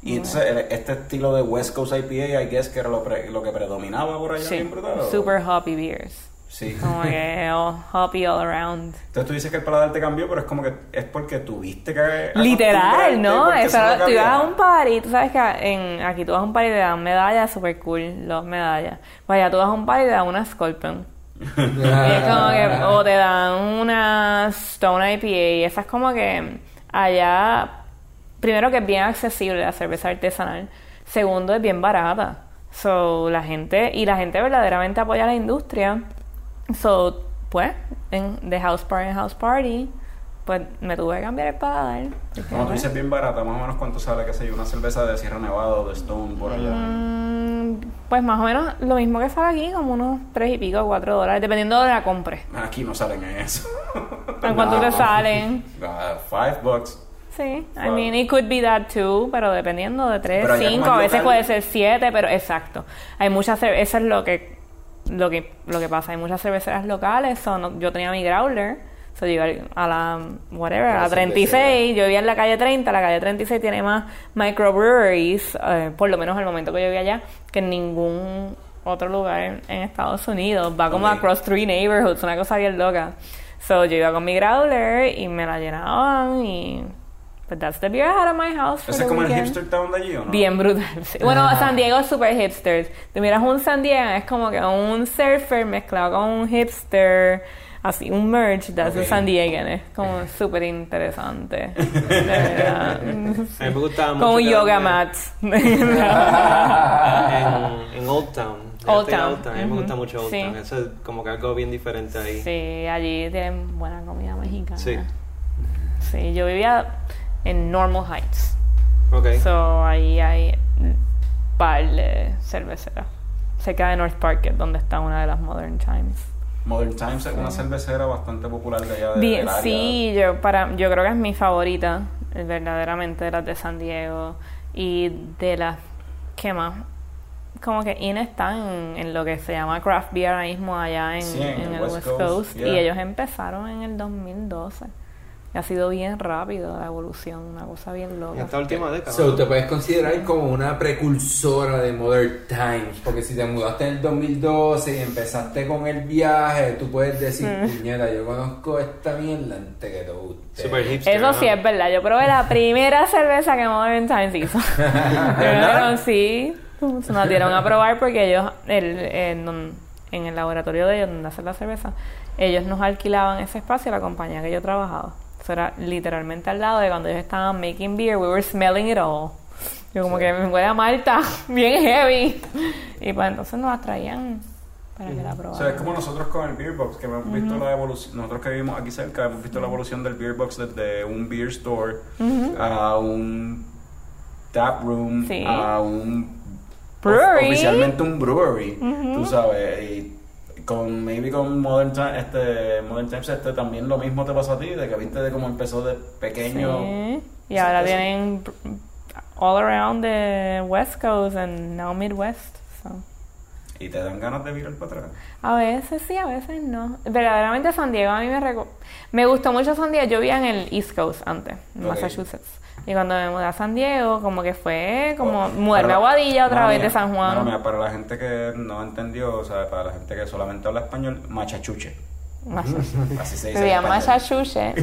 Y entonces este estilo de West Coast IPA, I guess que era lo, pre- lo que predominaba por allá Sí, super hoppy beers. Sí. Como que all- hoppy all around. Entonces tú dices que el paladar te cambió, pero es como que es porque tuviste que. Literal, ¿no? es tú ibas a un party, tú sabes que en, aquí tú vas a un party y te dan medallas, super cool, dos medallas. Vaya, tú vas a un party y te dan una Scorpion. [LAUGHS] Y es como que, o te dan una Stone IPA, y esas como que allá primero que es bien accesible la cerveza artesanal, segundo es bien barata. So, la gente, y la gente verdaderamente apoya la industria. So, pues, en, de house party en house party, pues me tuve que cambiar el paladar. Como tú pues, dices, bien barata, más o menos cuánto sale, qué sé yo, una cerveza de Sierra Nevada o de Stone por allá. mm, pues más o menos lo mismo que sale aquí, como unos tres y pico, cuatro dólares, dependiendo de la compre. Aquí no salen en eso. [LAUGHS] ¿En cuánto te salen? [LAUGHS] Ah, five bucks. Sí, I mean, it could be that too, pero dependiendo de tres, Pero cinco, a es veces local- puede ser siete, pero exacto. Hay muchas, cer- eso es lo que, lo que, lo que pasa. Hay muchas cerveceras locales. so no- yo tenía mi growler, so yo iba a la, whatever, a la La 36. Yo vivía en la calle 30. La calle 36 tiene más microbreweries, eh, por lo menos al momento que yo vivía allá, que en ningún otro lugar en, en Estados Unidos. Va como Ok. across three neighborhoods, una cosa bien loca. So yo iba con mi growler y me la llenaban y But that's the beer I had at my house for ¿Ese the es como el weekend. hipster town de allí o no? Bien brutal. [LAUGHS] sí. Bueno, San Diego es super hipsters. Te miras un San Diego, es como que un surfer mezclado con un hipster, así, un merge de Ok. un San Diego. Es como [LAUGHS] súper interesante. De [LAUGHS] verdad. A mí me gustaba mucho. Con un yoga mat. En, en Old Town. Old Town. Old Town. A mí me gusta mucho Old Sí. Town. Eso es como que algo bien diferente ahí. sí, allí tienen buena comida mexicana. Sí. Sí, yo vivía en Normal Heights. Ok. So ahí hay par de cerveceras. Cerca de North Park, que es donde está una de las Modern Times. Modern Times es una cervecera bastante popular de allá de, Bien, del área. sí, yo, para, yo creo que es mi favorita, eh, verdaderamente, de las de San Diego. Y de las, ¿qué más? Como que IN está en, en lo que se llama craft beer ahora mismo allá en, Sí, en en el West Coast, Coast. yeah. Y ellos empezaron en el 2012. Ha sido bien rápido la evolución, una cosa bien En loca. esta última década. So, te puedes considerar como una precursora de Modern Times, porque si te mudaste en el 2012 y empezaste con el viaje, tú puedes decir, puñeta, yo conozco esta mierda antes que todo usted. Super hipster. Eso sí es verdad. Yo probé la primera cerveza que Modern Times hizo. [LAUGHS] Pero sí, se nos dieron a probar porque ellos, el, en, don- en el laboratorio de ellos, donde hacen la cerveza, ellos nos alquilaban ese espacio a la compañía que yo trabajaba. Eso era literalmente al lado de cuando ellos estaban making beer, we were smelling it all. Yo como que me huele a Malta, [LAUGHS] bien heavy. Y pues entonces nos las traían para que la O probaran. sea, es como nosotros con el Beer Box, que hemos visto la evolución, nosotros que vivimos aquí cerca, hemos visto la evolución del Beer Box desde un beer store a un tap room, Sí. a un Brewery. oficialmente un brewery, tú sabes, y con maybe con Modern Times, este Modern Times este también lo mismo te pasó a ti, de que viste de cómo empezó de pequeño. Sí. Y ahora tienen all around the West Coast and now Midwest. so. Y te dan ganas de virar para atrás. A veces sí, a veces no. Verdaderamente San Diego a mí me me gustó mucho San Diego. Yo vivía en el East Coast antes, en Ok. Massachusetts. Y cuando me mudé a San Diego, como que fue como mudarme a Guadilla otra vez de San Juan. mía, para la gente que no entendió, o sea, para la gente que solamente habla español, machachuche. Así se dice. Vivía. Massachusetts.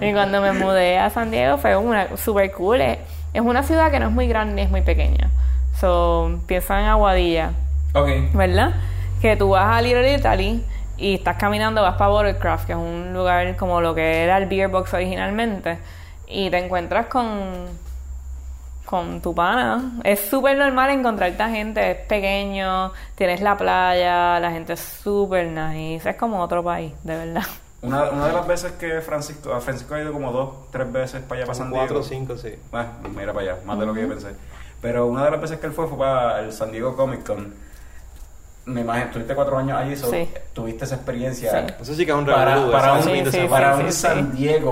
y cuando me mudé a San Diego fue una super cool. Es es una ciudad que no es muy grande, es muy pequeña. So, piensa en Aguadilla, Ok. ¿verdad? Que tú vas a Little Italy y estás caminando, vas para Buttercraft, que es un lugar como lo que era el Beer Box originalmente, y te encuentras con con tu pana. Es súper normal encontrarte a gente, es pequeño, tienes la playa, la gente es súper nice, es como otro país, de verdad. Una, una de las veces que Francisco, a Francisco ha ido como dos, tres veces para allá, para San Son cuatro o Diego. cinco, sí. Ah, mira para allá, más de lo que yo pensé. Pero una de las veces que él fue fue para el San Diego Comic Con. Me imagino, tuviste cuatro años allí, so, Sí. tuviste esa experiencia. Sí. Eso sí que es un Para, revolú. para un, Sí, semana. para sí, un sí, San Diego,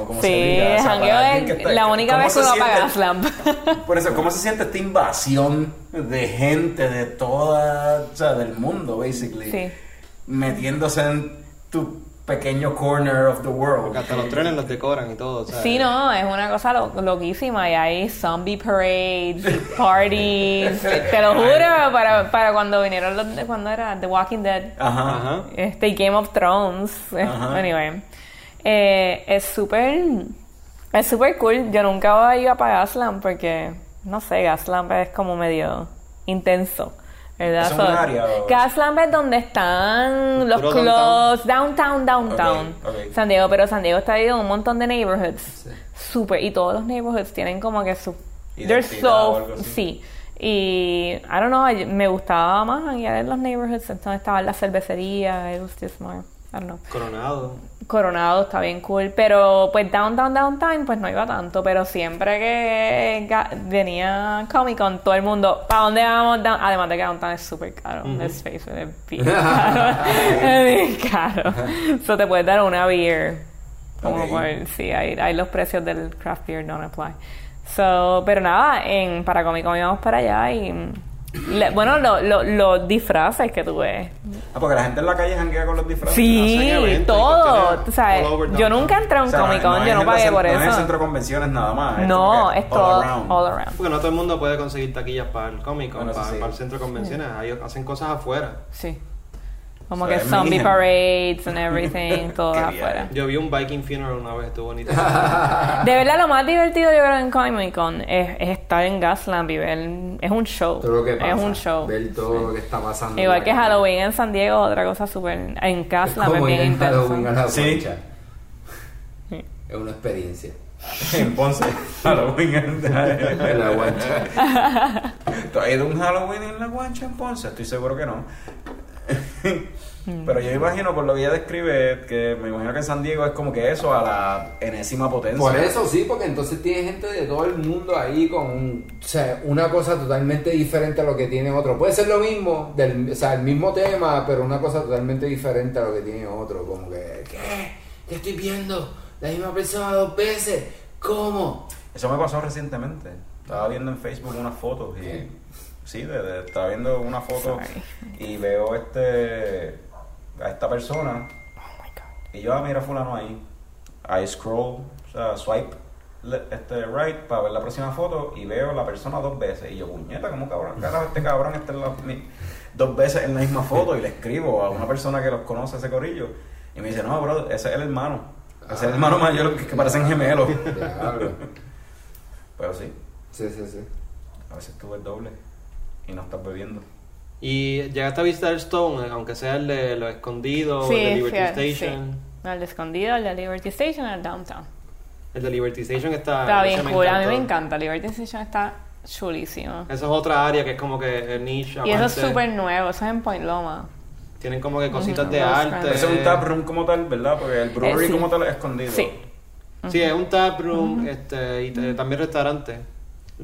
o como se Sí, diga. o sea, para es que está- la única ¿cómo vez que uno apaga Slamp. [LAUGHS] Por eso, ¿cómo se siente esta invasión de gente de toda, o sea, del mundo, basically? Sí. Metiéndose en tu pequeño corner of the world. Porque hasta los trenes los decoran y todo. ¿sabes? Sí, no, es una cosa lo- loquísima y hay zombie parades, y parties, [LAUGHS] te lo juro, para, para cuando vinieron los, de- cuando era The Walking Dead, Ajá. Ajá. este Game of Thrones, [LAUGHS] Ajá. anyway, eh, es súper, es súper cool, yo nunca ido para Gaslamp porque, no sé, Gaslamp es como medio intenso, ¿Es un área o- Gaslamp es donde están los clubs, downtown, downtown. San Diego, pero San Diego está dividido en un montón de neighborhoods. Super, y todos los neighborhoods tienen como que su... They're so... Sí. Y, I don't know, me gustaba más hanguear en los neighborhoods, entonces estaban las cervecerías, it was just more, I don't know. Coronado. Coronado está bien cool, pero pues downtown, downtown, pues no iba tanto, pero siempre que venía Comic Con, todo el mundo, ¿para dónde vamos? Down-" Además de que downtown es súper caro, es bien caro, [LAUGHS] es bien caro. [LAUGHS] So te puedes dar una beer, como Ok. por, sí, ahí, ahí los precios del craft beer don't apply. So, pero nada, en, para Comic Con íbamos para allá y, le- bueno, lo- lo- los disfraces que tú ves, Ah, porque la gente en la calle janguea con los disfraces. Sí, eventos todo. Tú sabes, yo nunca entré a un O sea, Comic Con, yo no pagué por No es el eso. centro de convenciones nada más. No, es all todo around. all around. Porque no todo el mundo puede conseguir taquillas para el Comic Con, Bueno, eso para, sí. para el centro de convenciones. Ahí hacen cosas afuera. Sí. Como que zombie [LAUGHS] parades and everything, todo Qué afuera. Yo vi un Viking Funeral una vez, estuvo bonito. [LAUGHS] De verdad, lo más divertido yo creo en Comic Con es, es estar en Gaslamp y ver. Es un show. Todo lo que pasa. Es un show. Ver todo lo que está pasando. Igual que. Halloween en San Diego, otra cosa súper. En Es Gaslamp es bien intenso. Sí. Es una experiencia. [LAUGHS] En Ponce. Halloween en En la guancha. ¿Tú has ido un Halloween en la guancha en Ponce? Estoy seguro que no. Pero yo imagino, por lo que ella describe, que me imagino que en San Diego es como que eso a la enésima potencia. Por eso sí, porque entonces tiene gente de todo el mundo ahí con o sea, una cosa totalmente diferente a lo que tiene otro. Puede ser lo mismo, del, o sea, el mismo tema, pero una cosa totalmente diferente a lo que tiene otro. Como que, ¿qué? ¿Qué estoy viendo? La misma persona dos veces. ¿Cómo? Eso me pasó recientemente. Estaba viendo en Facebook unas fotos y... Sí, de- de- estaba viendo una foto Sorry. y veo este a esta persona Oh my God. y yo, ah, mira fulano ahí. I scroll, o sea, swipe este right para ver la próxima foto y veo la persona dos veces. Y yo, puñeta, ¿cómo cabrón? Carajo, este cabrón está en la- mi- dos veces en la misma foto y le escribo a una persona que los conoce ese corillo. Y me dice, no, bro, ese es el hermano. Ese es el hermano mayor que, que parecen gemelos. Diablo. Pero sí, Sí, sí, sí. a veces tú ves doble y no estás bebiendo. Y llegaste a visitar Stone, eh, aunque sea el de Los Escondidos, Sí, el de Liberty sí, Station. sí. El de escondido, el de Liberty Station, el downtown. El de Liberty Station está... Está bien cool, a mí me encanta. Liberty Station está chulísimo. Esa es otra área que es como que el niche. Y eso es súper nuevo, eso es en Point Loma. Tienen como que cositas de arte. Ese es un tap room como tal, ¿verdad? Porque el brewery Eh, sí. como tal es escondido. Sí. Sí, es un tap room este, y te- también restaurante.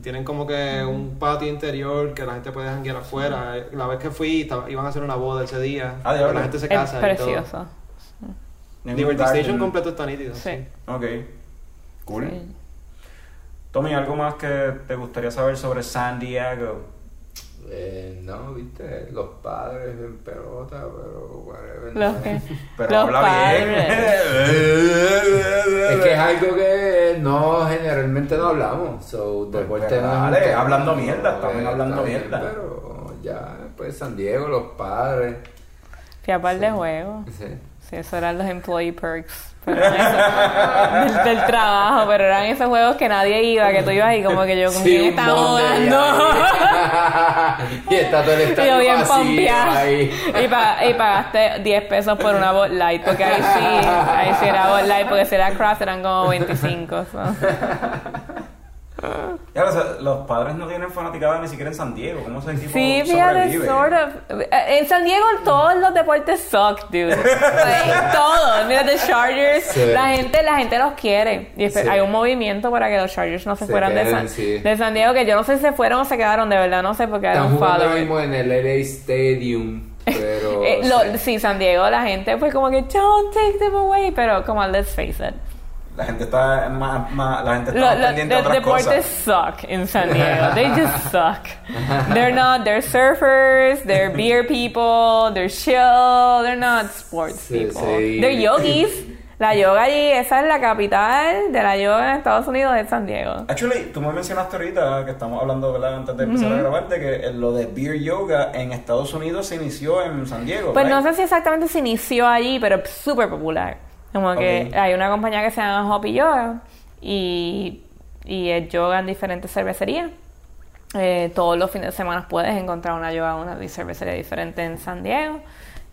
Tienen como que un patio interior que la gente puede janguear afuera. La vez que fui, estaba- iban a hacer una boda ese día. Ah, la gente se Es casa y todo. precioso. Ningún Liberty garden. Station completo está nítido. Sí. Ok. Cool. Sí. Tommy, ¿algo más que te gustaría saber sobre San Diego? Eh, no, viste, los padres en pelota, pero whatever. Los que. [LAUGHS] Pero los habla bien. Es que es algo que no generalmente no hablamos. So, Pues, deporte pero no dale, hablando mierda, estamos eh, hablando bien, mierda. Pero ya, pues San Diego, los padres. Fui a par de juegos. Sí. Sí, eso eran los employee perks. Pero del, del trabajo, pero eran esos juegos que nadie iba, que tú ibas y como que yo con Sí, estaba jugando. [LAUGHS] y está todo el Y estadio bien ahí. Y, pa- y pagaste 10 pesos por una Bud Light, porque ahí sí, ahí sí era Bud Light, porque si era Cross eran como 25. so. Ya, o sea, los padres no tienen fanaticada ni siquiera en San Diego. ¿Cómo ese equipo Sí, fíjate, sort of. Eh, En San Diego todos los deportes suck, dude. Like, [LAUGHS] todos. Mira, the Chargers, Sí. la gente, la gente los quiere. Y Sí. hay un movimiento para que los Chargers no se, Se fueran de queden, San, sí. de San Diego, que yo no sé si se fueron o se quedaron, de verdad, no sé, porque era Están un jugando mismo en el LA Stadium, [LAUGHS] pero... Eh, lo- sí. sí, San Diego, la gente pues como que don't take them away, pero como let's face it. La gente está más, más- la gente está Lo- más lo- pendiente de los otras deportes cosas. suck in San Diego. They just suck. They're not. They're surfers. They're beer people. They're chill. They're not sports Sí, people. sí. They're yogis. La yoga allí, esa es la capital de la yoga en Estados Unidos, es San Diego. Actually, tú me mencionaste ahorita que estamos hablando, ¿verdad? Antes de empezar a grabar, de que lo de beer yoga en Estados Unidos se inició en San Diego. Pues no sé si exactamente se inició allí, pero es súper popular. Como que Ok. hay una compañía que se llama Hopi Yoga y, y es yoga en diferentes cervecerías. Eh, todos los fines de semana puedes encontrar una yoga, una cervecería diferente en San Diego.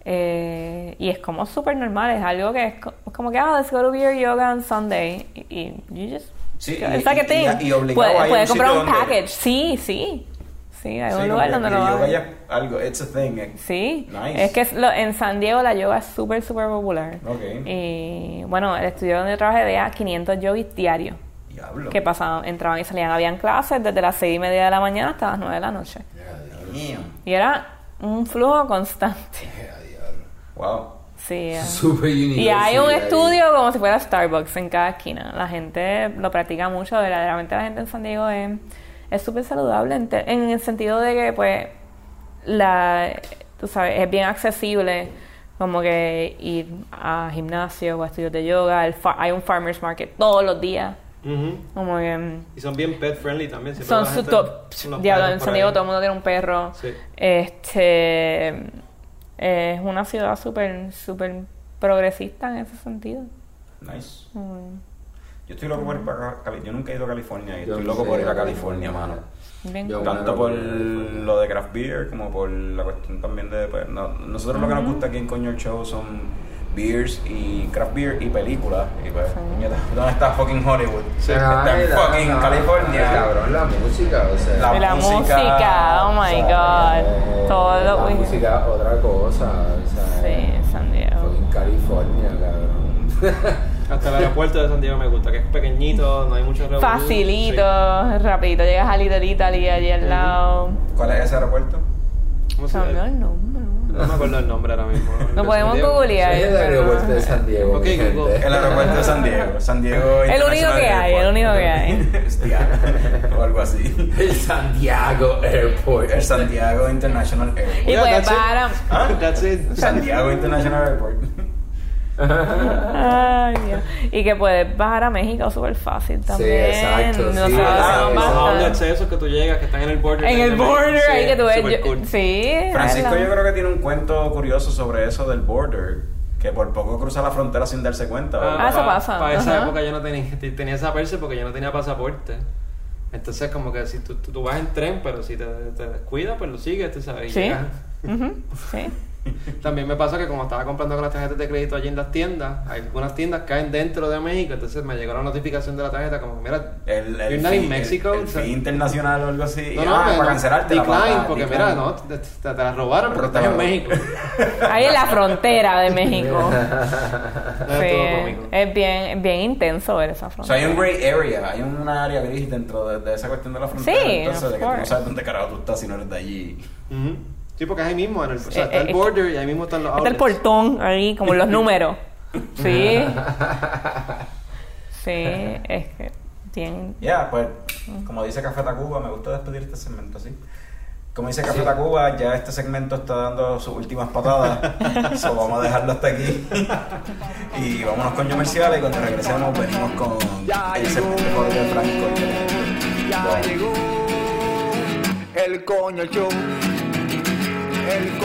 Eh, y es como súper normal, es algo que es co- como que, ah, let's go to beer yoga on Sunday. Y, y you just. Sí, y- y- y- obligado Puedes, un comprar un donde- package. Sí, sí. Sí, hay Sí, un lugar donde lo yoga ya algo, it's a thing. eh. Sí, Nice. es que lo- en San Diego la yoga es súper, súper popular. Ok. Y bueno, el estudio donde yo trabajé veía 500 yogis diarios Diablo. que pasaban, entraban y salían. Habían clases desde las 6 y media de la mañana hasta las 9 de la noche. Damn. Y era un flujo constante. [LAUGHS] Wow. Sí. [LAUGHS] Super Y hay un ahí. estudio como si fuera Starbucks en cada esquina. La gente lo practica mucho, verdaderamente la gente en San Diego es es súper saludable en, te- en el sentido de que pues la tú sabes, es bien accesible como que ir a gimnasio o a estudios de yoga, el fa- hay un farmers market todos los días, como que Y son bien pet friendly también. siempre son su top. Diablo, en San Diego todo el mundo tiene un perro. Sí. Este es una ciudad súper súper progresista en ese sentido. Nice. Mm. Yo estoy loco por ir para Cali- Yo nunca he ido a California y estoy loco por ir a California, mano. Bien. Yo- Tanto por lo de craft beer como por la cuestión también de... pues, no- nosotros lo que nos gusta aquí en Coño Show son beers y craft beer y películas. Y pues, puñeta, ¿dónde está fucking Hollywood? Sí. Está en la- fucking la- California. Cabrón, la música, o sea. La la música, música, oh my o sea, god. eh, Todo lo La música, otra cosa, o sea. Sí, San Diego. fucking California, cabrón. [LAUGHS] Hasta el aeropuerto de San Diego me gusta, que es pequeñito, no hay mucho revolú. Facilito, Sí. rapidito. Llegas a Little Italy allí al lado. ¿Cuál es ese aeropuerto? ¿Cómo se llama? el nombre. No me acuerdo el nombre ahora mismo. [LAUGHS] Lo De podemos googlear. Es el aeropuerto de San Diego. Ok, mi gente. Google. El aeropuerto de San Diego. San Diego El único que hay, el único que hay. [LAUGHS] O algo así. El Santiago Airport. El Santiago International Airport. Y pues that's it. para. ¿Ah? That's it. Santiago International Airport. Ay, Dios. Y que puedes bajar a México súper fácil también. exacto, sí, ah, hacemos sí, outlets esos que tú llegas, que están en el border. En de el México. border, Sí, ahí que tú ves. super yo- cool. Sí. Francisco yo creo que tiene un cuento curioso sobre eso del border, que por poco cruza la frontera sin darse cuenta. ¿verdad? Ah, eso pasa, Para esa ajá. época yo no tenía, te- tenía esa perse porque yo no tenía pasaporte. Entonces, como que si tú, tú, tú vas en tren, pero si te, te descuidas, pues lo sigues, tú sabes. y Sí. Sí. [LAUGHS] [LAUGHS] También me pasó que como estaba comprando con las tarjetas de crédito allí en las tiendas, algunas tiendas caen dentro de México, entonces me llegó la notificación de la tarjeta como que mira, El, you're el, not fee, in Mexico. el, el o sea, internacional o algo así. no, no, ah, para no, cancelarte la decline, plata, porque decline. mira, no, te, te- te la robaron porque Pero estás en México. [LAUGHS] Ahí en la frontera de México. [LAUGHS] Es Sí, es bien, bien intenso ver esa O sea, frontera. hay un gray area, hay una área gris dentro de, de esa cuestión de la frontera. Sí, entonces, of de que tú no sabes dónde carajo tú estás si no eres de allí. Sí, porque es ahí mismo, en el, o sea, Eh, está eh, el es border y ahí mismo están los Está el outlets. portón ahí, como los [LAUGHS] números. Sí. [LAUGHS] Sí, es que tienen. Ya, pues, como dice Café Tacuba, me gusta despedir este segmento así. Como dice Café Tacuba, ya este segmento está dando sus últimas patadas. [LAUGHS] so, vamos a dejarlo hasta aquí. y vámonos con comerciales y cuando regresemos venimos con el segmento de Jorge Franco. Ya llegó el coño show. El.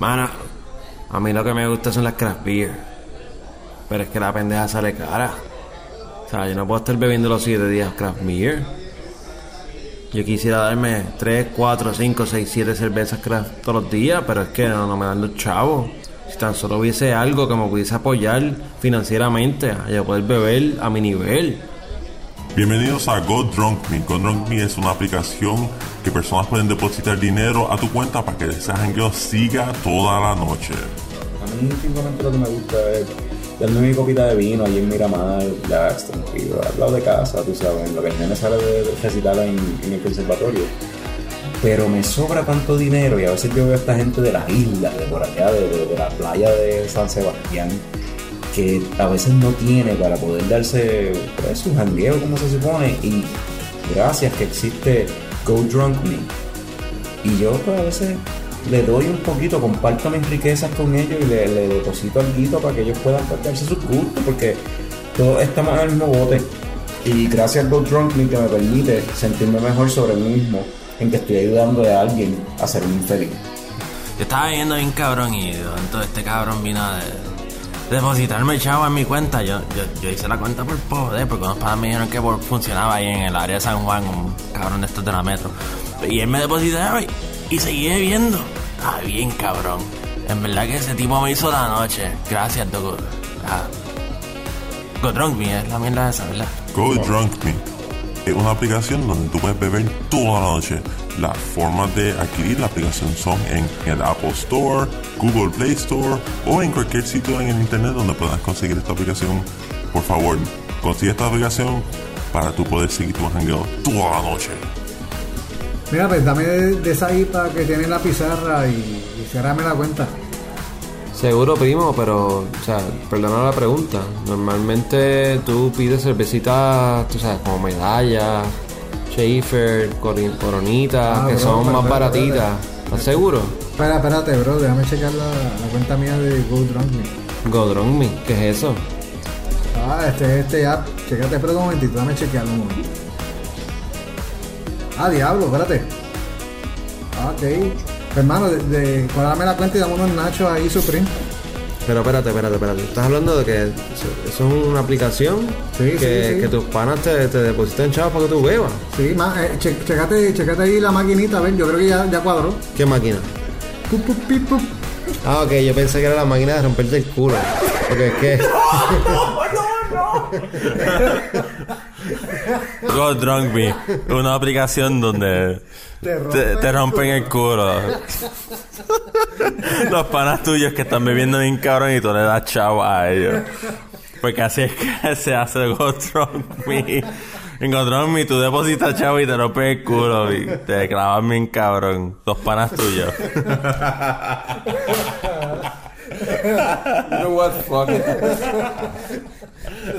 Mano, a mí lo que me gusta son las craft beer. Pero es que la pendeja sale cara. O sea, yo no puedo estar bebiendo los 7 días craft beer. Yo quisiera darme 3, 4, 5, 6, 7 cervezas craft todos los días, pero es que no, no me dan los chavos. Si tan solo hubiese algo que me pudiese apoyar financieramente, a yo poder beber a mi nivel. Bienvenidos a Go Drunk Me. Go Drunk Me es una aplicación que personas pueden depositar dinero a tu cuenta para que ese jangueo siga toda la noche. A mí simplemente lo que me gusta es darme mi copita de vino allí en Miramar, ya tranquilo, al lado de casa, tú sabes, lo que el nene sale de recitar en, el conservatorio. Pero me sobra tanto dinero y a veces yo veo a esta gente de las islas, de por allá, de la playa de San Sebastián, que a veces no tiene para poder darse pues, su jangueo como se supone y gracias que existe Go Drunk Me. Y yo pues a veces le doy un poquito, comparto mis riquezas con ellos y le, le deposito algo para que ellos puedan darse sus gustos porque todos estamos en el mismo bote. Y gracias a Go Drunk Me que me permite sentirme mejor sobre mí mismo en que estoy ayudando a alguien a ser infeliz. Yo estaba viendo bien cabrón y momento este cabrón vino de, depositarme chavo en mi cuenta. Yo, yo, hice la cuenta por poder, porque unos padres me dijeron que funcionaba ahí en el área de San Juan, un cabrón de estos de la metro. Y él me depositaba y, y seguí bebiendo. Ah, bien cabrón. En verdad que ese tipo me hizo la noche. Gracias, Dogo. Ah. Go Drunk Me es la mierda esa, ¿verdad? Go Drunk Me es una aplicación donde tú puedes beber toda la noche. Las formas de adquirir la aplicación son en el Apple Store, Google Play Store o en cualquier sitio en el internet donde puedas conseguir esta aplicación. Por favor, consigue esta aplicación para tú poder seguir tu jangueo toda la noche. Mira, pues dame de, de esa IPA que tiene en la pizarra y, y la cuenta. Seguro, primo, pero, o sea, perdona la pregunta. Normalmente tú pides cervecitas, tú sabes, como medalla, Schaefer, Coronita, Ah, que bro, son más baratitas. ¿Estás seguro? Espera, espérate, bro, déjame checar la, la cuenta mía de Go Drunk Me. Godron Me, ¿qué es eso? Ah, este este app. Checate, espérate un momentito, déjame chequearlo un momento. Ah, diablo, espérate. Ah, ok. Hermano, de, de, cuadrarme la cuenta y dame unos nachos ahí, Supreme. Pero espérate, espérate, espérate. ¿Estás hablando de que eso, es una aplicación Sí, que, sí, sí. que tus panas te, te depositan chavos para que tú bebas? Sí, ma, eh, che- checate, checate ahí la maquinita, a ver, yo creo que ya, ya cuadró. ¿Qué máquina? Pup, pup, pip, pup. Ah, ok, yo pensé que era la máquina de romperte el culo. Porque es que... [LAUGHS] [LAUGHS] Go Drunk Me, una aplicación donde Te te, te rompen el culo. Los panas tuyos que están bebiendo bien cabrón y tú le das chavo a ellos. Porque así es que se hace Go Drunk Me. En Go Drunk Me tú depositas chavo y te rompes el culo y te clavan bien cabrón. Los panas tuyos. You know what? Fuck it.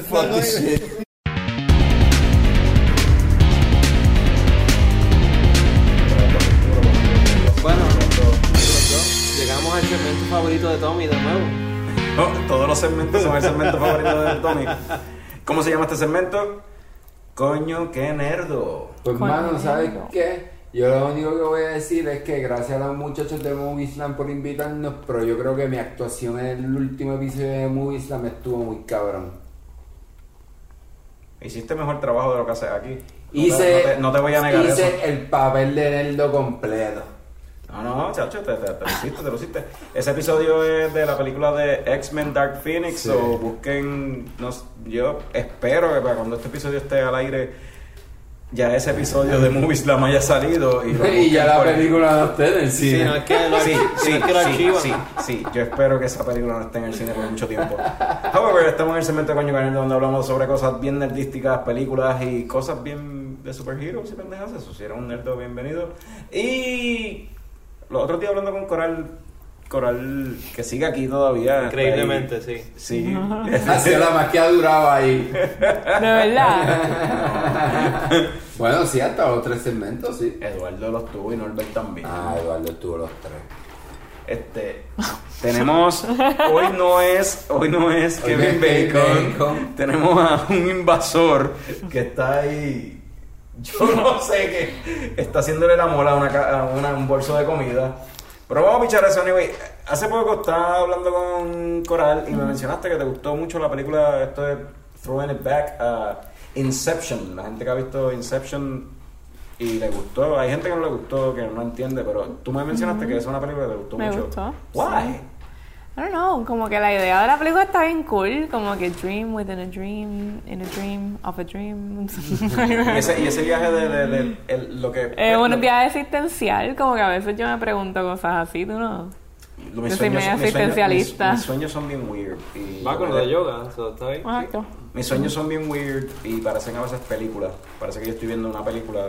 Fuck this shit. Favorito de Tommy de nuevo. Oh, todos los segmentos son el segmento favorito de Tommy. ¿Cómo se llama este segmento? Coño, qué nerdo. Pues, Coño, mano, ¿sabes qué? Yo lo único que voy a decir es que gracias a los muchachos de Movie Slam por invitarnos, pero yo creo que mi actuación en el último episodio de Movie Slam estuvo muy cabrón. Hiciste mejor trabajo de lo que haces aquí. No te- Hice, no, te, no te voy a negar hice eso. el papel de Nerdo completo. No, no, chacho, te, te, te lo hiciste, te lo hiciste. Ese episodio es de la película de X-Men Dark Phoenix, Sí. o busquen, no yo espero que para cuando este episodio esté al aire, ya ese episodio de Movie Slam haya salido. Y, lo [LAUGHS] Y ya la película no está en el Sí, cine. no es que lo, Sí, sí, no es que lo sí, archivan. sí, sí. Yo espero que esa película no esté en el cine por mucho tiempo. However, estamos en el segmento de Coño Canel donde hablamos sobre cosas bien nerdísticas, películas y cosas bien de superheroes y pendejas. Eso si era un nerdo, bienvenido. Y los otros días hablando con Coral, Coral que sigue aquí todavía. Increíblemente, sí. Sí. [LAUGHS] Ha sido la más que ha durado ahí. De verdad. [LAUGHS] bueno, sí, hasta los tres segmentos, sí. Eduardo los tuvo y Norbert también. Ah, Eduardo tuvo los tres. Este, tenemos, hoy no es, hoy no es Hoy Kevin no es Kevin Bacon, Bacon. tenemos a un invasor que está ahí, [LAUGHS] yo no sé qué, está haciéndole la mola a, una, a una- un bolso de comida. Pero vamos a pichar eso, anyway. Hace poco estaba hablando con Coral y me mencionaste que te gustó mucho la película, esto de Throwing It Back a Inception. La gente que ha visto Inception y le gustó, hay gente que no le gustó, que no entiende, pero tú me mencionaste que es una película que te gustó Me mucho. gustó, Why? sí. I don't know, como que la idea de la película está bien cool, como que dream within a dream, in a dream, of a dream. [LAUGHS] Y ese, y ese viaje de, de- de- el- lo que... es lo- un viaje existencial, como que a veces yo me pregunto cosas así, tú no. lo- mis yo soy sueños- sueños- existencialista. Mis, mis sueños son bien weird. Y Va con lo de yoga, eso está bien. Exacto. Mis sueños son bien weird y parecen a veces películas. Parece que yo estoy viendo una película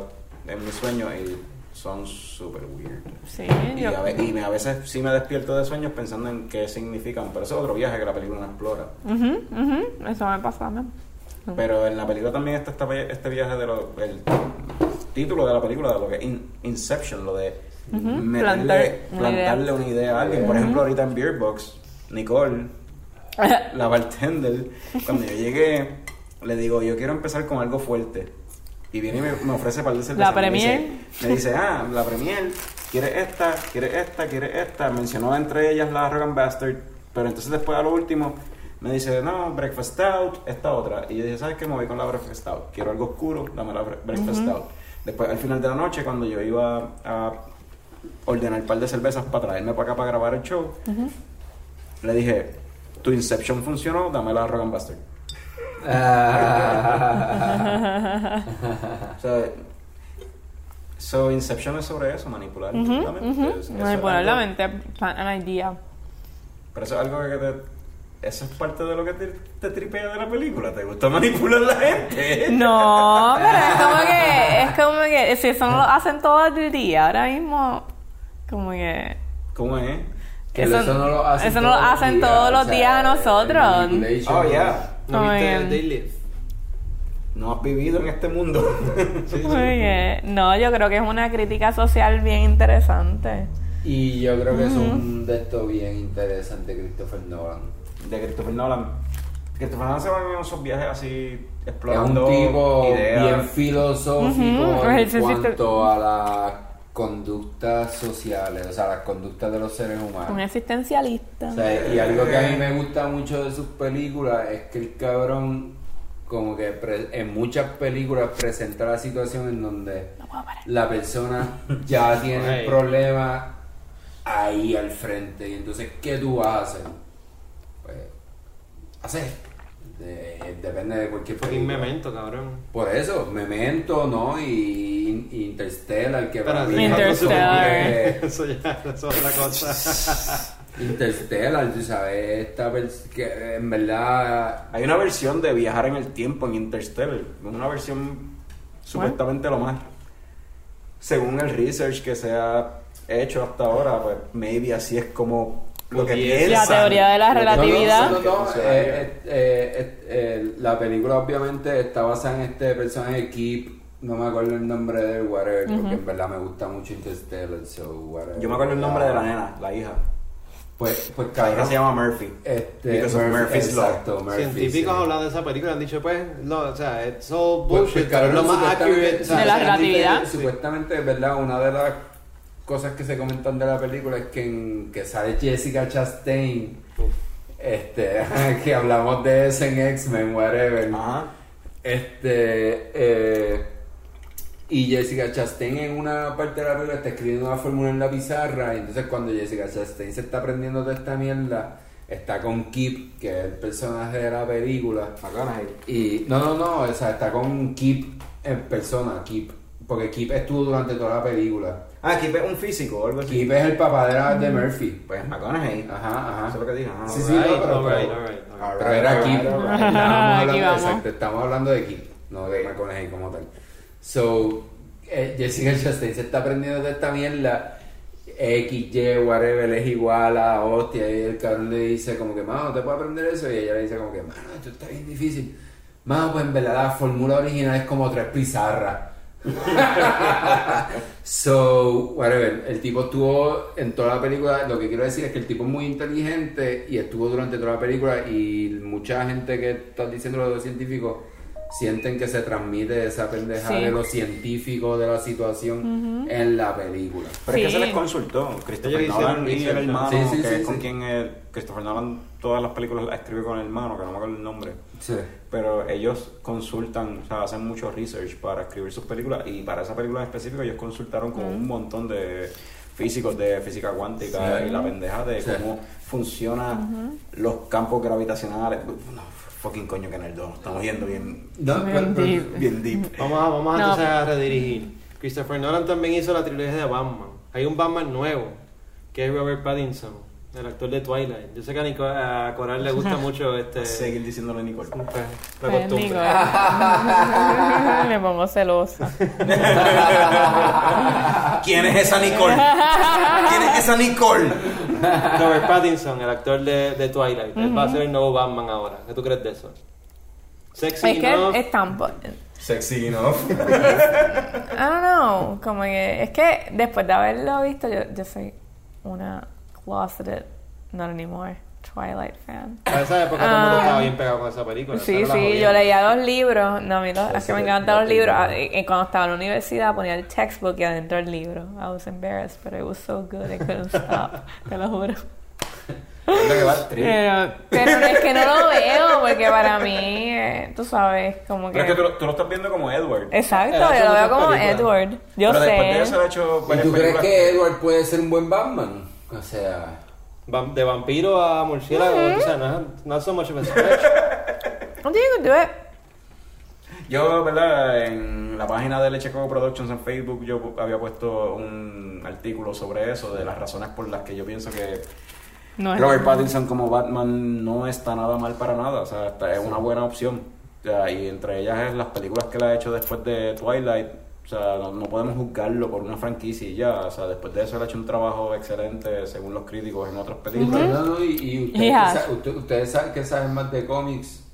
en mis sueños y son súper weird. Sí, Y yo. a, y me- a veces sí me despierto de sueños pensando en qué significan, pero eso es otro viaje que la película no explora. Ujú, ujú, Eso me pasa también. Pero en la película también está este viaje de lo, el título de la película, de lo que es In- Inception, lo de meterle- plantar una plantarle idea. una idea a alguien. Por ejemplo, ahorita en Beer Box, Nicole, [LAUGHS] la bartender, cuando yo llegué, le digo, yo quiero empezar con algo fuerte. Y viene y me, me ofrece para el La Me Premier. dice- Me dice, ah, la Premier, quiere esta, quiere esta, quiere esta. Mencionó entre ellas la Rogan Bastard, pero entonces después a lo último Me dice, no, breakfast stout, esta otra. Y yo dije, ¿sabes qué? Me voy con la breakfast stout. Quiero algo oscuro, dame la bre- breakfast stout. Después, al final de la noche, cuando yo iba a ordenar un par de cervezas para traerme para acá para grabar el show, le dije, tu Inception funcionó, dame la Rock and Buster. [LAUGHS] O sea, so Inception es sobre eso, manipular la mente. Eso Manipular la mente, plan an idea. Pero eso es algo que te... Eso es parte de lo que te, te tripea de la película. ¿Te gusta manipular la gente? No, pero es como que, es como que, si eso no lo hacen todo el día, ahora mismo, como que... ¿Cómo es? Que Eso- eso, no lo hacen, eso no lo hacen todos los días a nosotros. Oh, yeah. ¿No Como viste que- They Live? No has vivido en este mundo. [LAUGHS] como que- no, yo creo que es una crítica social bien interesante. Y yo creo que es un de estos bien interesante, Christopher Nolan. de Christopher Nolan. Christopher Nolan se va en esos viajes así, Es explorando un tipo ideas. bien filosófico Ujú, en cuanto a las conductas sociales, o sea, las conductas de los seres humanos. Un existencialista. O sea, y algo que a mí me gusta mucho de sus películas es que el cabrón, como que pre- en muchas películas presenta la situación en donde la persona ya [LAUGHS] tiene el problema ahí al frente. Y entonces, ¿qué tú vas a hacer? Pues, hacer. De- depende de cualquier película. memento, cabrón. Por eso, Memento, ¿no? Y, y Interstellar, que para mí Interstellar. [LAUGHS] Eso ya eso es otra cosa. [LAUGHS] Interstellar, tú sabes, esta que en verdad Hay una versión de viajar en el tiempo en Interstellar. Una versión supuestamente lo más. Según el research que se ha hecho hasta ahora, pues maybe así es como lo que La piensan. teoría de la relatividad. No, no, no, eh, eh, eh, la película obviamente está basada en este personaje Keep, no me acuerdo el nombre del whatever, porque en verdad me gusta mucho Interstellar, so whatever. Yo me acuerdo el nombre de la nena, la hija. Pues, pues La hija cabrón, se llama Murphy. este, Murphy's Law. exacto, Murphy, Científicos sí. hablando de esa película han dicho, pues, no, o sea, it's all Pues, bullshit, pues, cabrón, lo más accurate. De la relatividad. Supuestamente, ¿verdad? Una de las cosas que se comentan de la película es que, en, que sale Jessica Chastain. Este, [LAUGHS] que hablamos de eso en X-Men, whatever. Ajá. Este, eh, y Jessica Chastain en una parte de la película está escribiendo una fórmula en la pizarra. Y entonces, cuando Jessica Chastain se está aprendiendo de esta mierda, está con Kip, que es el personaje de la película. Y no, no, no, o sea, está con Kip en persona, Kip. Porque Kip estuvo durante toda la película. Ah, Kip es un físico o algo así. Kip es el papá de, la, de Murphy. Pues McConaughey. Ajá, ajá. Eso es lo que dije. Ah, Sí, sí, right. no, pero, alright, pero- era Kip. Aquí hablando, estamos hablando de Kip, no de McConaughey como tal. So, eh, Jessica Chastain se está aprendiendo de esta mierda. X, Y, whatever, es igual a hostia. Y el cabrón le dice como que, mano, ¿te puedo aprender eso? Y ella le dice como que, mano, esto está bien difícil. Mano, pues en verdad la fórmula original es como tres pizarras. [LAUGHS] so, whatever. El tipo estuvo en toda la película. Lo que quiero decir es que el tipo es muy inteligente y estuvo durante toda la película. Y mucha gente que está diciendo lo de los científicos sienten que se transmite esa pendeja Sí. de lo científico de la situación en la película. Pero es que Sí. se les consultó. Christopher Ellos Nolan y el hermano, Sí, sí, que sí, es con sí. quien eh, Christopher Nolan todas las películas las escribe con el hermano, que no me acuerdo el nombre. Pero ellos consultan, o sea, hacen mucho research para escribir sus películas y para esa película en específico ellos consultaron con un montón de físicos de física cuántica Sí. y la pendeja de Sí. cómo funcionan los campos gravitacionales. No, fucking coño que nerd, nos estamos yendo bien, No, Bien pero- deep. bien deep. [LAUGHS] Vamos a, vamos No. entonces a redirigir. Christopher Nolan también hizo la trilogía de Batman. Hay un Batman nuevo, que es Robert Pattinson, el actor de Twilight. Yo sé que a, Nico- a Coral le gusta [LAUGHS] mucho este... Seguir diciéndole a Nicole. la Pues, costumbre. digo, Me [LAUGHS] pongo celosa. [LAUGHS] ¿Quién es esa Nicole? ¿Quién es esa Nicole? Robert Pattinson, el actor de, de Twilight. Él va a ser el nuevo Batman ahora. ¿Qué tú crees de eso? Sexy Es que es tan... Sexy enough. I don't know, como que es que después de haberlo visto yo, yo soy una closeted, not anymore, Twilight fan. A esa época todo el mundo Ah. estaba bien pegado con esa película. Sí, sí, yo leía los libros, no, a mí los, es que me encantan los libros, Ah, cuando estaba en la universidad ponía el textbook y adentro el libro, I was embarrassed, but it was so good, I couldn't stop, [LAUGHS] te lo juro. Es lo que va trip. Pero, pero no es que no lo veo, porque para mí, eh, tú sabes, como que... Pero es que tú, lo- tú lo estás viendo como Edward. Exacto, yo lo veo como películas. Edward. Yo Pero después de sé. eso ha hecho ¿Y tú crees películas. que Edward puede ser un buen Batman? O sea, De vampiro a murciélago, o sea, no es not so much of a stretch. No tiene que do it. Yo, ¿verdad? En la página de Leche Coco Productions en Facebook yo había puesto un artículo sobre eso, de las razones por las que yo pienso que No es Robert Pattinson como Batman no está nada mal para nada, o sea, está- es una buena opción. O sea, y entre ellas es las películas que él ha hecho después de Twilight, o sea, no, no podemos juzgarlo por una franquicia y ya, o sea, después de eso él ha hecho un trabajo excelente según los críticos en otras películas. no, no, y, y ustedes, que usted- ustedes saben que saben más de cómics,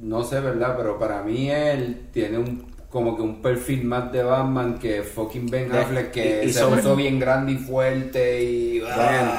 no sé, ¿verdad? Pero para mí él tiene un como que un perfil más de Batman que fucking Ben Affleck que y- y se sobre- puso bien grande y fuerte y... Bueno,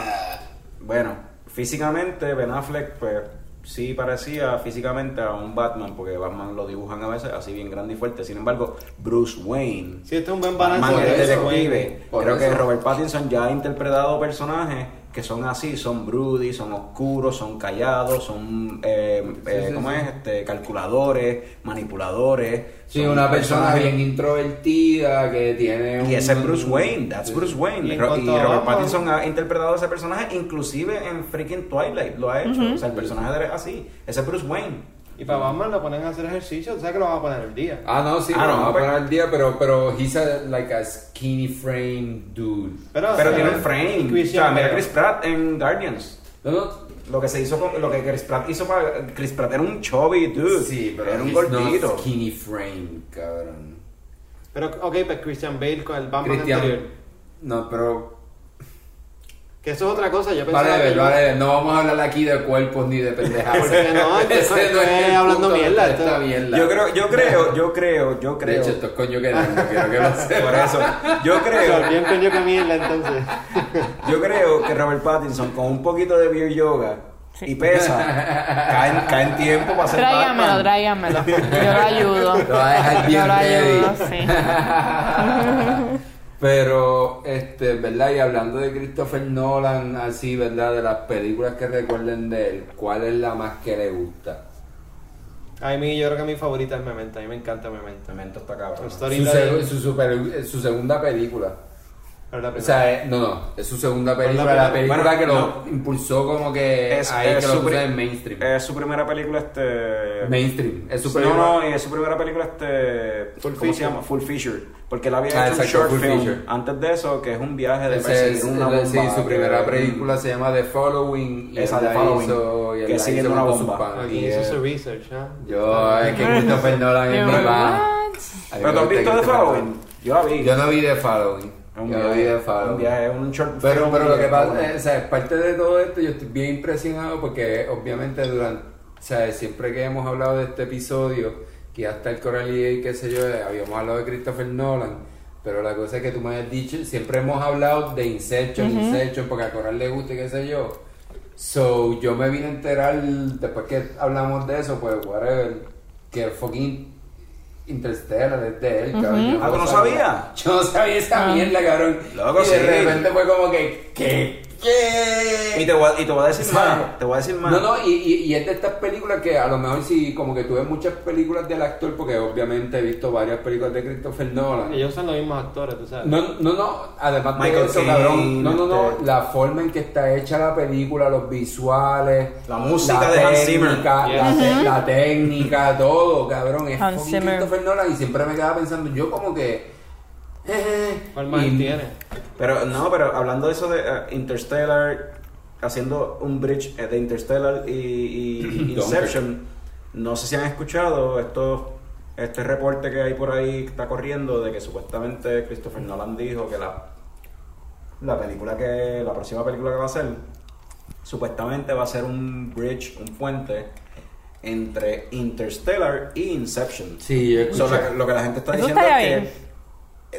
bueno, físicamente Ben Affleck pues sí parecía físicamente a un Batman porque Batman lo dibujan a veces así bien grande y fuerte. Sin embargo, Bruce Wayne, Sí, este es un buen balance. Batman es detective. Creo que. Robert Pattinson ya ha interpretado personajes que son así, son broody, son oscuros, son callados, son eh, eh, sí, ¿cómo sí. es? Este, calculadores, manipuladores. Sí, son una persona bien introvertida que tiene y ese es un- Bruce Wayne, that's Sí. Bruce Wayne. Y Ro- y Robert Pattinson ha interpretado ese personaje, inclusive en freaking Twilight lo ha hecho. O sea, el personaje es así. Ese es Bruce Wayne. Y para Batman lo ponen a hacer ejercicio, tú sabes que lo van a poner el día. Ah, no, sí, Ah, lo no, vamos a pero- poner al día, pero, pero he's a, like a skinny frame dude. Pero, Pero o sea, tiene un frame. O sea, mira. Chris Pratt en Guardians. No, no, Lo que se hizo con, lo que Chris Pratt hizo para Chris Pratt era un chubby dude. sí, pero era un gordito. not skinny frame, cabrón. Pero, ok, pues Christian Bale con el Batman Christian, anterior. no, pero Que eso es otra cosa, yo pensaba vale, que... vale, no vamos a hablar aquí de cuerpos ni de pendejadas. [LAUGHS] ¿Por qué no? [LAUGHS] Esto- esto es es hablando de mierda, esta esto- mierda. Yo creo, yo creo, [LAUGHS] yo creo, yo De creo. hecho, estos coño que no quiero que lo Por eso, yo creo, Bien coño que mierda, entonces. yo creo que Robert Pattinson con un poquito de beer yoga Sí. y pesa, cae, en- cae en tiempo para ser Tráigamelo, Batman. tráigamelo. Yo lo ayudo. Lo va a dejar bien Yo lo ayudo, sí. Pero, este, ¿verdad? Y hablando de Christopher Nolan, así, ¿verdad? De las películas que recuerden de él, ¿cuál es la más que le gusta? A mí, yo creo que mi favorita es Memento. A mí me encanta Memento. Memento está cabrón. Su Su, storyline- seg- su, super- su segunda película. La O primera. sea, eh, no, no, es su segunda película, la la película Bueno, que lo no. impulsó como que Es, ahí es que lo en mainstream. es su primera película este mainstream, es su no, película. no, y es su primera película este Full ¿cómo feature. se llama? Full feature, porque él había Ah, hecho un exacto, short full film feature. antes de eso que es un viaje de Ese perseguir es- una bomba. sí, su primera que- película se llama The Following y Esa, The la Following, hizo, y que la hizo una bomba. Aquí y, hizo eh, su research, ¿ah? Yo, es que Christopher Nolan es mi Pero tú has visto The Following? Yo la vi. Yo no vi The Following. Un viaje, un viaje, un short Pero, film pero lo que pasa es, o sea, parte de todo esto, yo estoy bien impresionado porque obviamente durante, o sea, siempre que hemos hablado de este episodio, que hasta el Coral y qué sé yo, habíamos hablado de Christopher Nolan, pero la cosa es que tú me has dicho, siempre hemos hablado de Inception, Inception, porque a Coral le gusta y qué sé yo. So, yo me vine a enterar, después que hablamos de eso, pues, whatever, que fucking Interstellar es de él, cabrón. Ah, ¿tú no sabía. Yo no sabía esa mierda, cabrón. Loco, y de sí. repente fue como que, ¿qué? ¿Qué? Y te voy a, y te voy a decir sea, más, te voy a decir más. No, no, y, y, y es de estas películas que a lo mejor sí, como que tuve muchas películas del actor, porque obviamente he visto varias películas de Christopher Nolan. Ellos son los mismos actores, tú sabes. No, no, no, además Michael de eso, Caine, cabrón, no, no, no, este- la forma en que está hecha la película, los visuales, La música de Hans Zimmer. técnica, la, te- la técnica, todo, cabrón, es Hans Zimmer. Christopher Nolan y siempre me quedaba pensando, yo como que... [LAUGHS] ¿Cuál más y- él tiene? Pero no, pero hablando de eso de eh, Interstellar, haciendo un bridge eh, de Interstellar y, y [CLEARS THROAT] Inception, no sé si han escuchado esto, este reporte que hay por ahí que está corriendo de que supuestamente Christopher Nolan dijo que la, la película que, la próxima película que va a hacer, supuestamente va a ser un bridge, un puente entre Interstellar y Inception. Sí, yo So, lo, que- lo que la gente está Eso diciendo es que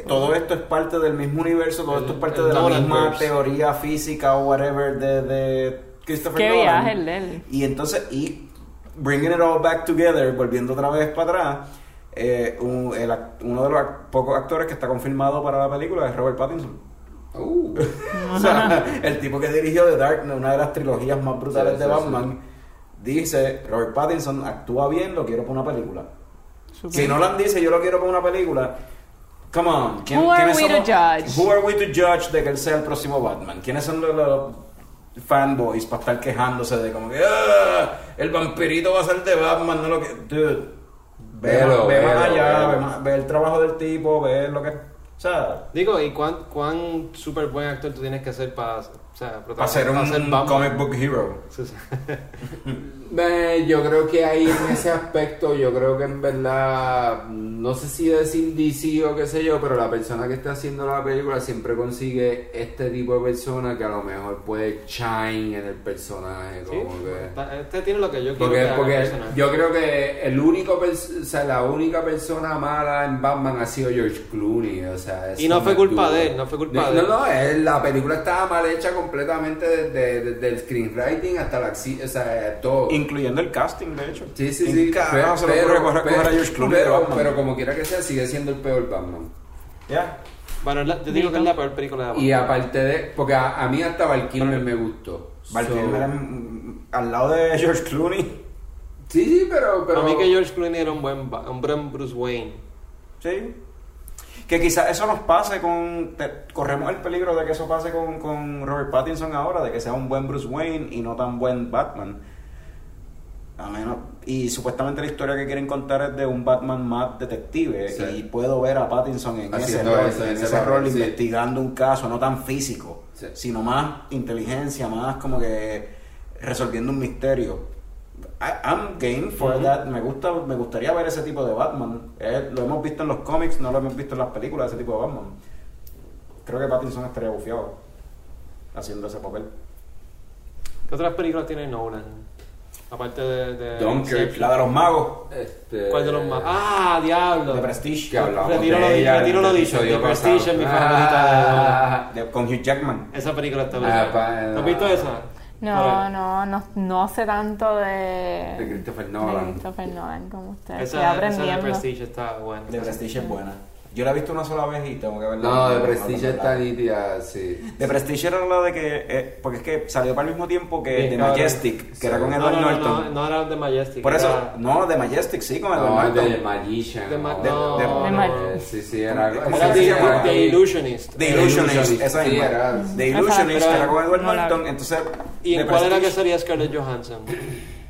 todo esto es parte del mismo universo, todo El- esto es parte de la Nolan misma verse. teoría física o whatever de, de Christopher Qué Nolan. viaje el. Y entonces, y bringing it all back together, volviendo otra vez para atrás, eh, un- el act- uno de los ac- pocos actores que está confirmado para la película es Robert Pattinson. Uh, [LAUGHS] O sea, el tipo que dirigió The Dark, una de las trilogías más brutales Sí, de sí, Batman, dice, Robert Pattinson actúa bien, lo quiero para una película. Si Nolan dice, yo lo quiero para una película, come on. ¿quién- Who are quiénes we to judge? Who are we to judge de que él sea el próximo Batman? ¿Quiénes son los, los fanboys para estar quejándose de como que, "Ah, el vampirito va a ser de Batman, no lo que... Dude, ve, Velo, más- ve más allá, velo. ve, más- ve el trabajo del tipo, ve lo que... O sea, Digo, ¿y cuán, cuán súper buen actor tú tienes que ser para, o sea, para ser un Batman? comic book hero. Sí, sí. [LAUGHS] Eh, yo creo que ahí en ese aspecto, yo creo que en verdad, no sé si decir DC o qué sé yo, pero la persona que está haciendo la película siempre consigue este tipo de persona que a lo mejor puede shine en el personaje, Sí, como que... Este tiene lo que yo quiero Porque, que el yo creo que el único, pers- o sea, la única persona mala en Batman ha sido George Clooney, o sea, Y no fue culpa duro. de él, no fue culpa no, de él. No, no, él- la película estaba mal hecha completamente desde, desde el screenwriting hasta la, o sea, todo. Incluyendo el casting, de hecho. Sí, sí, ¿Quién sí. carajo se le ocurre coger- coger a George Clooney pero, pero como quiera que sea, sigue siendo el peor Batman. Ya. Bueno, la- yo digo que es la peor película de Batman. Y aparte de. Porque a, a mí hasta Val Kilmer me gustó. Val Kilmer al lado de George Clooney. Sí, sí, pero. pero A mí que George Clooney era un buen, un buen Bruce Wayne. Sí. Que quizás eso nos pase con. te- corremos el peligro de que eso pase con, con Robert Pattinson ahora, de que sea un buen Bruce Wayne y no tan buen Batman. A menos. Y supuestamente la historia que quieren contar es de un Batman más detective. Sí. Y puedo ver a Pattinson en ese rol, eso, en ese ese rol sí. investigando un caso, no tan físico, Sí. sino más inteligencia, más como que resolviendo un misterio. I- I'm game for that. Me gusta, me gustaría ver ese tipo de Batman. Eh, lo hemos visto en los cómics, no lo hemos visto en las películas, ese tipo de Batman. Creo que Pattinson estaría bufiado haciendo ese papel. ¿Qué otras películas tiene Nolan? Aparte de... de Dunkirk, Inception. La de los magos, Este, ¿Cuál de los más? ¡Ah, diablo! de Prestige, Que hablamos Retiro de lo ella retiro lo dicho, The Prestige es mi favorita de Ah, de- con Hugh Jackman. Esa película está Ah, brutal. pa- ¿Has visto esa? No, no, no, no sé tanto De de, Christopher de Nolan. Christopher Nolan como usted. Esa, esa de aprendiendo. Prestige está buena. De Prestige es buena. Yo la he visto una sola vez y tengo que verla. No, de No, Prestige no, está no. nítida, sí. De Prestige era la de que. eh, porque es que salió para el mismo tiempo que Bien, de cabrón. Majestic, que era con No, Edward no, no, Norton. no, no era de Majestic. Por eso, era- no, de Majestic sí, con Edward No, Norton. de Magician. De Ma- no, no, de- no, de no. Eh, Sí, sí, era algo. ¿Cómo Era se The? The Illusionist. The Illusionist, esa sí, misma. era- The Illusionist, que era con Edward no Norton. Entonces. ¿Y en de cuál era que salía Scarlett Johansson?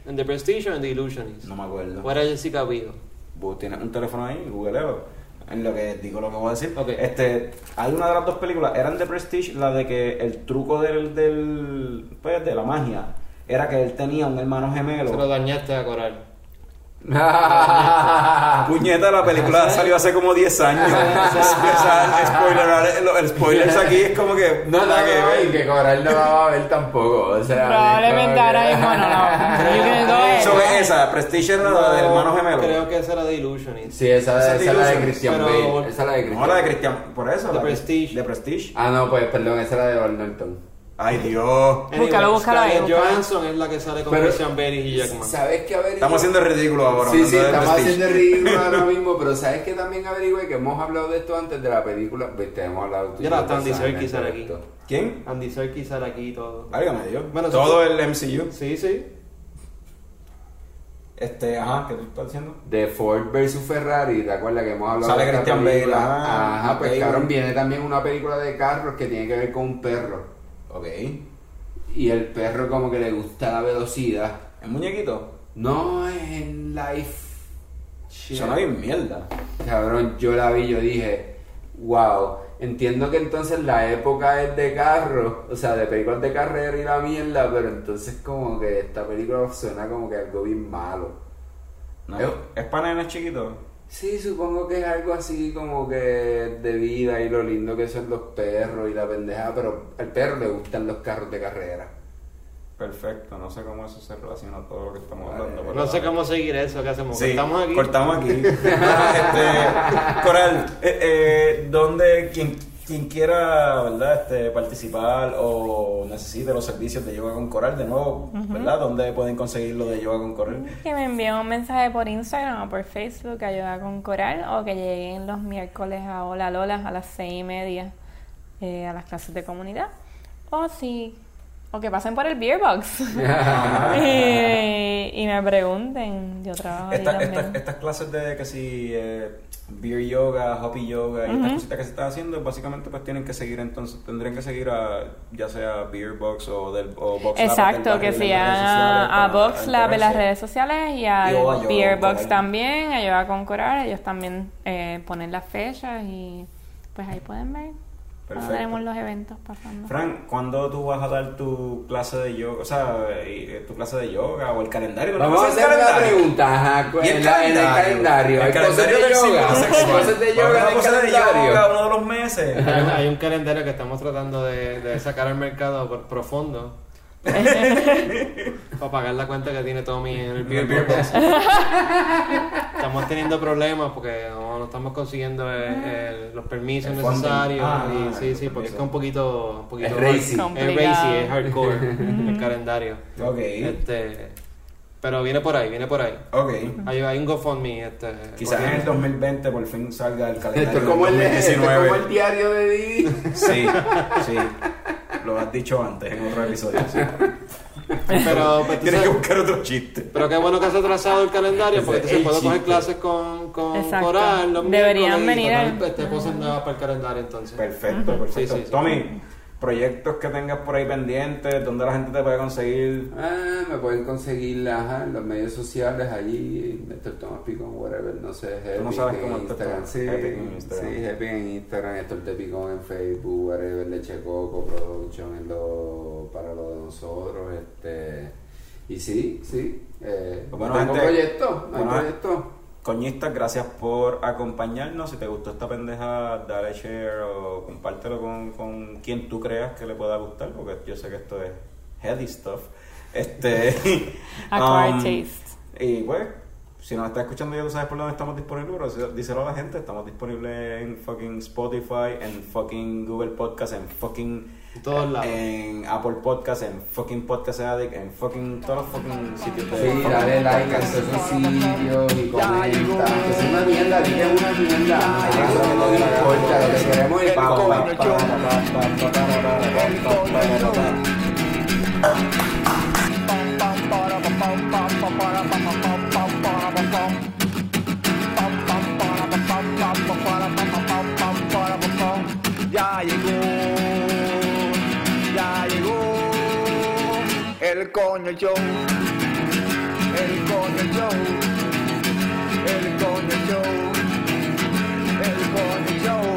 ¿En The Prestige o en The Illusionist? No me acuerdo. ¿O era Jessica Biel? Vos tienes un teléfono ahí, googleo. En lo que digo lo que voy a decir. Este, hay una de las dos películas, eran de Prestige, la de que el truco del, del pues, de la magia era que él tenía un hermano gemelo. Se lo dañaste a Coral. [LAUGHS] Puñeta, la película salió hace como 10 años. [LAUGHS] O sea, el spoiler, el spoilers aquí es como que. No, no, que no, ver. y que Coral no la va a ver tampoco. O sea, Probablemente ahora mismo no ahead. [LAUGHS] Sobre esa, Prestige era la del hermano gemelo. Creo que esa era The Illusionist. Sí, esa, Esa esa, es es la de Christian Bale. Esa es la de Christian No, la de. Christian, por eso. Que- Prestige. De Prestige. Ah, no, pues perdón, esa es la de Edward Norton. Ay, Dios. Búscalo, búscalo ahí, Scarlett. Johansson es la que sale con Pero- Christian Bale y Jackman. ¿Sabes qué averigué? Estamos haciendo el ridículo ahora. Sí, sí, de estamos Prestige. haciendo ridículo [LAUGHS] ahora mismo, pero ¿sabes que también averigüé? Que hemos hablado de esto antes de la película. Viste, hemos hablado tú y Ya yo la está Andy personalmente Serkis de aquí. esto. ¿Quién? Andy Serkis sale aquí y todo. Válgame Dios. Bueno, Todo el MCU. Sí, sí. Este, ajá, ¿qué tú estás diciendo? De Ford versus Ferrari, ¿te acuerdas que hemos hablado Sale de esta Christian Bale, película? ah, Ajá, pues cabrón, viene también una película de carros que tiene que ver con un perro. Ok. Y el perro como que le gusta la velocidad. ¿El muñequito? No es en life. Suena bien mierda. Cabrón, yo la vi, yo dije, wow. Entiendo que entonces la época es de carro, o sea, de películas de carrera y la mierda, pero entonces como que esta película suena como que algo bien malo. No, Eh. ¿Es para nenes chiquitos? Sí, supongo que es algo así como que de vida y lo lindo que son los perros y la pendeja, pero al perro le gustan los carros de carrera. Perfecto, no sé cómo eso se relaciona a todo lo que estamos hablando. pero- No sé cómo seguir eso que hacemos. Sí, Estamos aquí. cortamos aquí. [LAUGHS] este, Coral, eh, eh, ¿dónde quien, quien quiera ¿verdad? Este, participar o necesite los servicios de Yoga con Coral, de nuevo, ¿verdad? ¿Dónde pueden conseguir lo de Yoga con Coral? Que me envíen un mensaje por Instagram o por Facebook, ayuda con Coral, o que lleguen los miércoles a Hola Lola a las seis y media eh, a las clases de comunidad. O si, o que pasen por el Beer Box [LAUGHS] y, y me pregunten. Yo trabajo Esta- esta- estas clases de que si eh, beer yoga, hoppy yoga y estas cositas que se están haciendo, básicamente pues tienen que seguir entonces, tendrían que seguir a ya sea Beer Box o del o Box Lab del Exacto, que sociales a, a Box Lab en las redes sociales y a Beer Box también, a Yoga con Coral. Ellos también eh, ponen las fechas y pues ahí pueden ver. Cuando Perfecto. tenemos los eventos pasando. Fran, ¿cuándo tú vas a dar tu clase de yoga? O sea, eh, tu clase de yoga o el calendario. ¿No Vamos a hacer una calendario? pregunta, ajá, ¿Y el la- en el calendario. El ¿Hay cosas calendario de yoga? símbolo ¿Hay sexual. cosas de Vamos a yoga una cosa de yoga calendario? uno de los meses. Hay, hay un calendario que estamos tratando de, de sacar al mercado por- profundo. [LAUGHS] para pagar la cuenta que tiene Tommy en el Beer estamos teniendo problemas porque no, no estamos consiguiendo eh, eh, los permisos El necesarios. Ah, y, sí, sí, el porque es que un poquito, un poquito Es racy. Es racy, es hardcore [LAUGHS] el calendario. Ok, Este, pero viene por ahí, viene por ahí. ok. Hay, hay un GoFundMe. Este, Quizás en el 2020 por fin salga el calendario Esto es como el, del esto es 2019. como el diario de Didi. Sí, sí. Lo has dicho antes en otro episodio. sí. [LAUGHS] Pero, pues, Tienes que buscar otro chiste. Pero qué bueno que se ha trazado el calendario porque entonces puedo coger clases con, con Exacto. Coral los Deberían venir a- este, cosas nuevas para el calendario entonces. Perfecto, perfecto. Sí, sí, sí. Tommy, proyectos que tengas por ahí pendientes, donde la gente te puede conseguir. Ah, me pueden conseguir ajá, en los medios sociales allí, Mr. Thomas Picón, whatever, no sé, Tú no sabes en cómo te Instagram, sí, en Instagram. sí, Epic en Instagram, Héctor de Picón en Facebook, whatever, Leche Coco Production en lo, para lo de nosotros, este, y sí, sí, eh, Bueno, tengo gente, proyectos, hay bueno, proyectos. Coñistas, gracias por acompañarnos. Si te gustó esta pendeja, dale share o compártelo con, con quien tú creas que le pueda gustar, porque yo sé que esto es heavy stuff. Este. [LAUGHS] Acquired [LAUGHS] um, taste. Y pues, si nos estás escuchando, ya tú sabes por dónde estamos disponibles, pero díselo a la gente. Estamos disponibles en fucking Spotify, en fucking Google Podcast, en fucking. En todos lados. En Apple Podcast, en fucking Podcast Addict, en fucking todos los fucking sitios de. Sí, dale like a podcast. esos sitios y comenta. Que es una mierda, que es una mierda. Eso no nos importa, lo que queremos es Pa, pavo. pa, El coño show. El coño. El coño. El coño show.